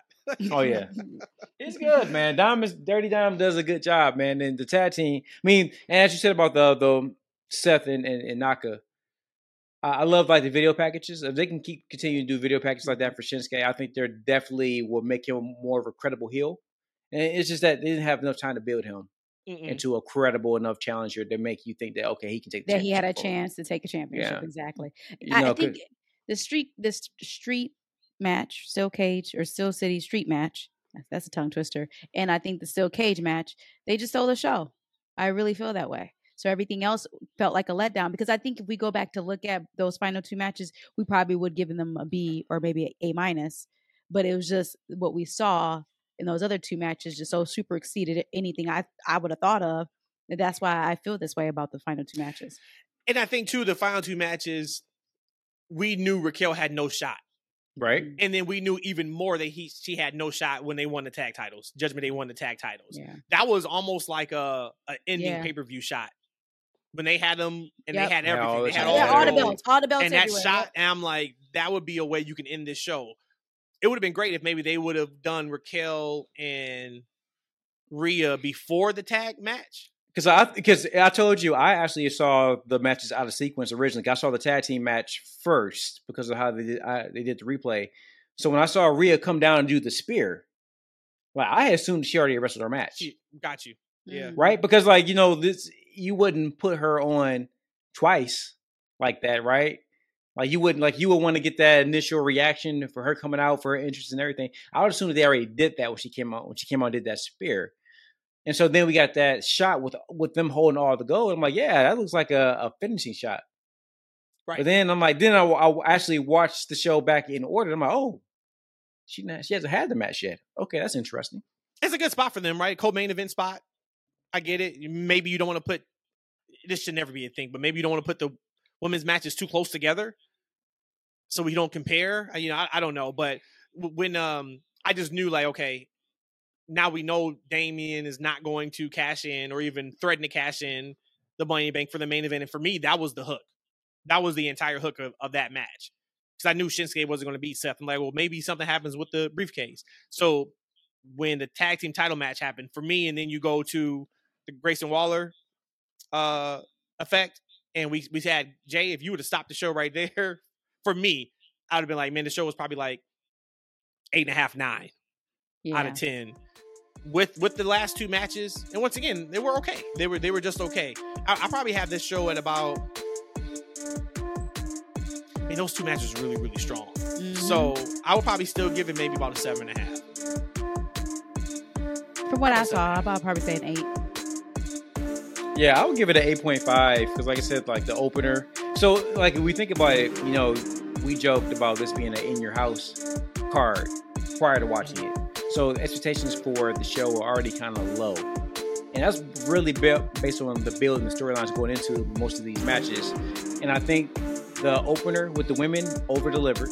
Oh yeah, it's good, man. Dom is Dirty Dom does a good job, man. And the tag team. I mean, and as you said about the the Seth and and, and Naka, I, I love like the video packages. If they can keep continue to do video packages like that for Shinsuke, I think they're definitely will make him more of a credible heel. And it's just that they didn't have enough time to build him Mm-mm. into a credible enough challenger to make you think that okay, he can take the that he had a forward. chance to take a championship. Yeah. Exactly. You I, know, I think the street this street match, Steel Cage or Steel City Street match. that's- That's a tongue twister. And I think the Steel Cage match, they just stole the show. I really feel that way. So everything else felt like a letdown because I think if we go back to look at those final two matches, we probably would give them a B or maybe a A minus. But it was just what we saw in those other two matches just so super exceeded anything I I would have thought of. And that's why I feel this way about the final two matches. And I think too, the final two matches, we knew Raquel had no shot. Right. Mm. And then we knew even more that he she had no shot when they won the tag titles. Judgment Day won the tag titles. Yeah. That was almost like a, a ending Yeah. pay per view shot when they had them and Yep. they had Yeah, all everything. they had all, yeah, the all the belts, all the belts and that everywhere. shot, and I'm like, that would be a way you can end this show. It would have been great if maybe they would have done Raquel and Rhea before the tag match. Because I because I told you I actually saw the matches out of sequence originally. I saw the tag team match first because of how they did I, they did the replay. So when I saw Rhea come down and do the spear, like I assumed she already wrestled her match, She got you. Yeah. Mhm. right? Because like you know this, you wouldn't put her on twice like that, right? Like you wouldn't like you would want to get that initial reaction for her coming out for her interest and everything. I would assume that they already did that when she came out when she came out and did that spear. And so then we got that shot with with them holding all the gold. I'm like, yeah, that looks like a, a finishing shot. Right. But then I'm like, then I, I actually watched the show back in order. I'm like, oh, she not, she hasn't had the match yet. Okay, that's interesting. It's a good spot for them, right? Co-main event spot. I get it. Maybe you don't want to put this should never be a thing, but maybe you don't want to put the women's matches too close together, so we don't compare. You know, I, I don't know, but when um, I just knew like, okay, now we know Damien is not going to cash in or even threaten to cash in the Money Bank for the main event, and for me, that was the hook. That was the entire hook of, of that match because I knew Shinsuke wasn't going to beat Seth. I'm like, well, maybe something happens with the briefcase. So when the tag team title match happened for me, and then you go to the Grayson Waller uh effect, and we we had Jey. If you would have stopped the show right there, for me, I would have been like, man, the show was probably like eight and a half, nine yeah. out of ten. With with the last two matches, and once again, they were okay. They were they were just okay. I, I probably have this show at about. I mean, those two matches were really really strong. Mhm. So I would probably still give it maybe about a seven and a half. from what I I'd saw, I'll probably say an eight. Yeah, I would give it an eight point five because, like I said, like the opener. So, like if we think about it, you know, we joked about this being an in your house card prior to watching it. So expectations for the show were already kind of low, and that's really built based on the build and the storylines going into most of these matches. And I think the opener with the women over delivered,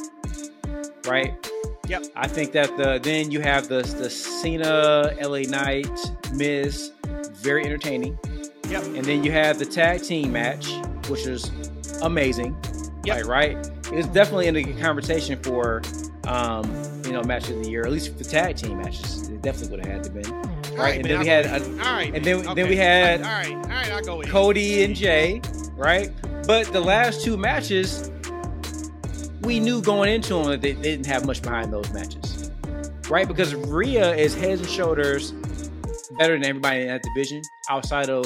right? Yep. I think that the then you have the the Cena, LA Knight, Miz, very entertaining. Yep. And then you have the tag team match, which is amazing. Yep. Right? It was definitely in the conversation for um, you know, match of the year, at least for the tag team matches. It definitely would have had to been. All Right, and man, then we I'll had a- all right, and then- then we had all right, all right, I'll go with you. Cody and Jey, right? But the last two matches, we knew going into them that they, they didn't have much behind those matches, right? Because Rhea is heads and shoulders better than everybody in that division outside of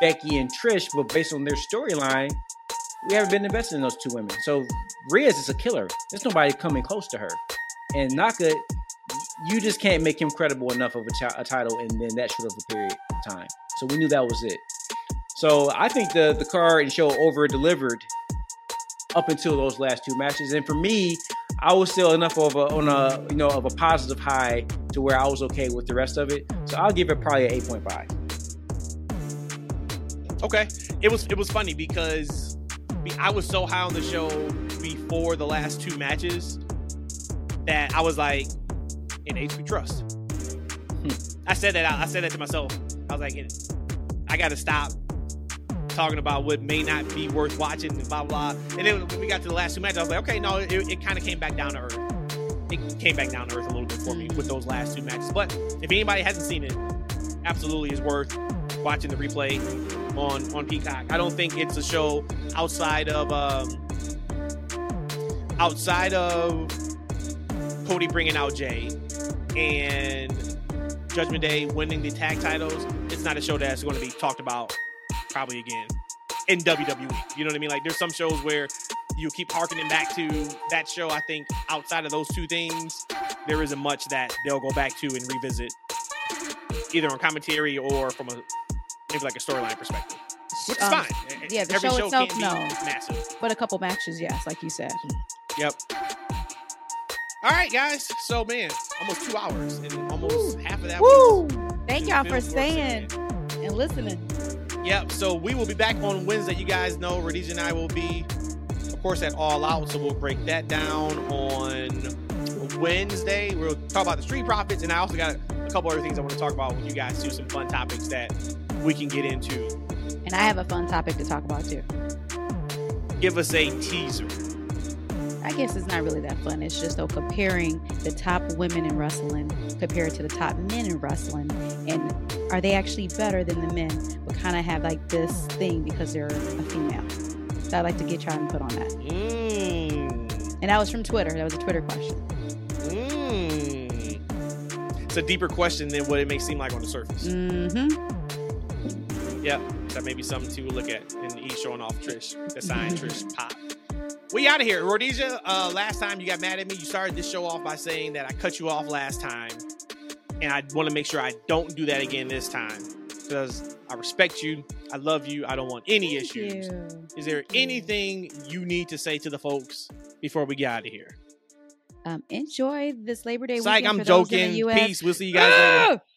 Becky and Trish. But based on their storyline, we haven't been invested in those two women. So Rhea's is a killer. There's nobody coming close to her. And Naka, you just can't make him credible enough of a, title in, in that short of a period of time. So we knew that was it. So I think the the card and show over delivered up until those last two matches. And for me, I was still enough of a on a you know of a positive high to where I was okay with the rest of it. So I'll give it probably an eight point five. Okay, it was it was funny because I was so high on the show before the last two matches that I was like, in H we trust. I said that I said that to myself. I was like, I got to stop talking about what may not be worth watching and blah blah. And then when we got to the last two matches, I was like, okay, no, it, it kind of came back down to earth. It came back down to earth a little bit for me with those last two matches. But if anybody hasn't seen it, absolutely is worth watching the replay on on Peacock. I don't think it's a show outside of um outside of Cody bringing out Jey and Judgment Day winning the tag titles. It's not a show that's going to be talked about probably again in WWE. You know what I mean? Like there's some shows where you keep harkening back to that show. I think outside of those two things, there isn't much that they'll go back to and revisit, either on commentary or from a maybe like a storyline perspective, which is Um, fine. yeah, the Every show itself, no. massive. But a couple matches, yes, like you said. Yep. All right, guys. So man, almost two hours and almost half of that. Woo! Thank y'all for staying and listening. Yep. So we will be back on Wednesday. You guys know Rhodesia and I will be, of course, at All Out. So we'll break that down on Wednesday. We'll talk about the Street Profits, and I also got a couple other things I want to talk about with you guys too. Some fun topics that we can get into. And I have a fun topic to talk about too. Give us a teaser. I guess it's not really that fun. It's just though comparing the top women in wrestling compared to the top men in wrestling, and are they actually better than the men? But kind of have like this thing because they're a female. So I'd like to get your input on that. Mmm. And that was from Twitter. That was a Twitter question. Mmm. It's a deeper question than what it may seem like on the surface. Mm-hmm. Yep, that may be something to look at in E showing off Trish, the sign Trish pop. We out of here, Rhodesia. Uh, last time you got mad at me, you started this show off by saying that I cut you off last time, and I want to make sure I don't do that again this time because I respect you, I love you, I don't want any issues. Is there anything you need to say to the folks before we get out of here? Um, enjoy this Labor Day Psych, weekend I'm for those in joking. Peace. We'll see you guys later. Ah!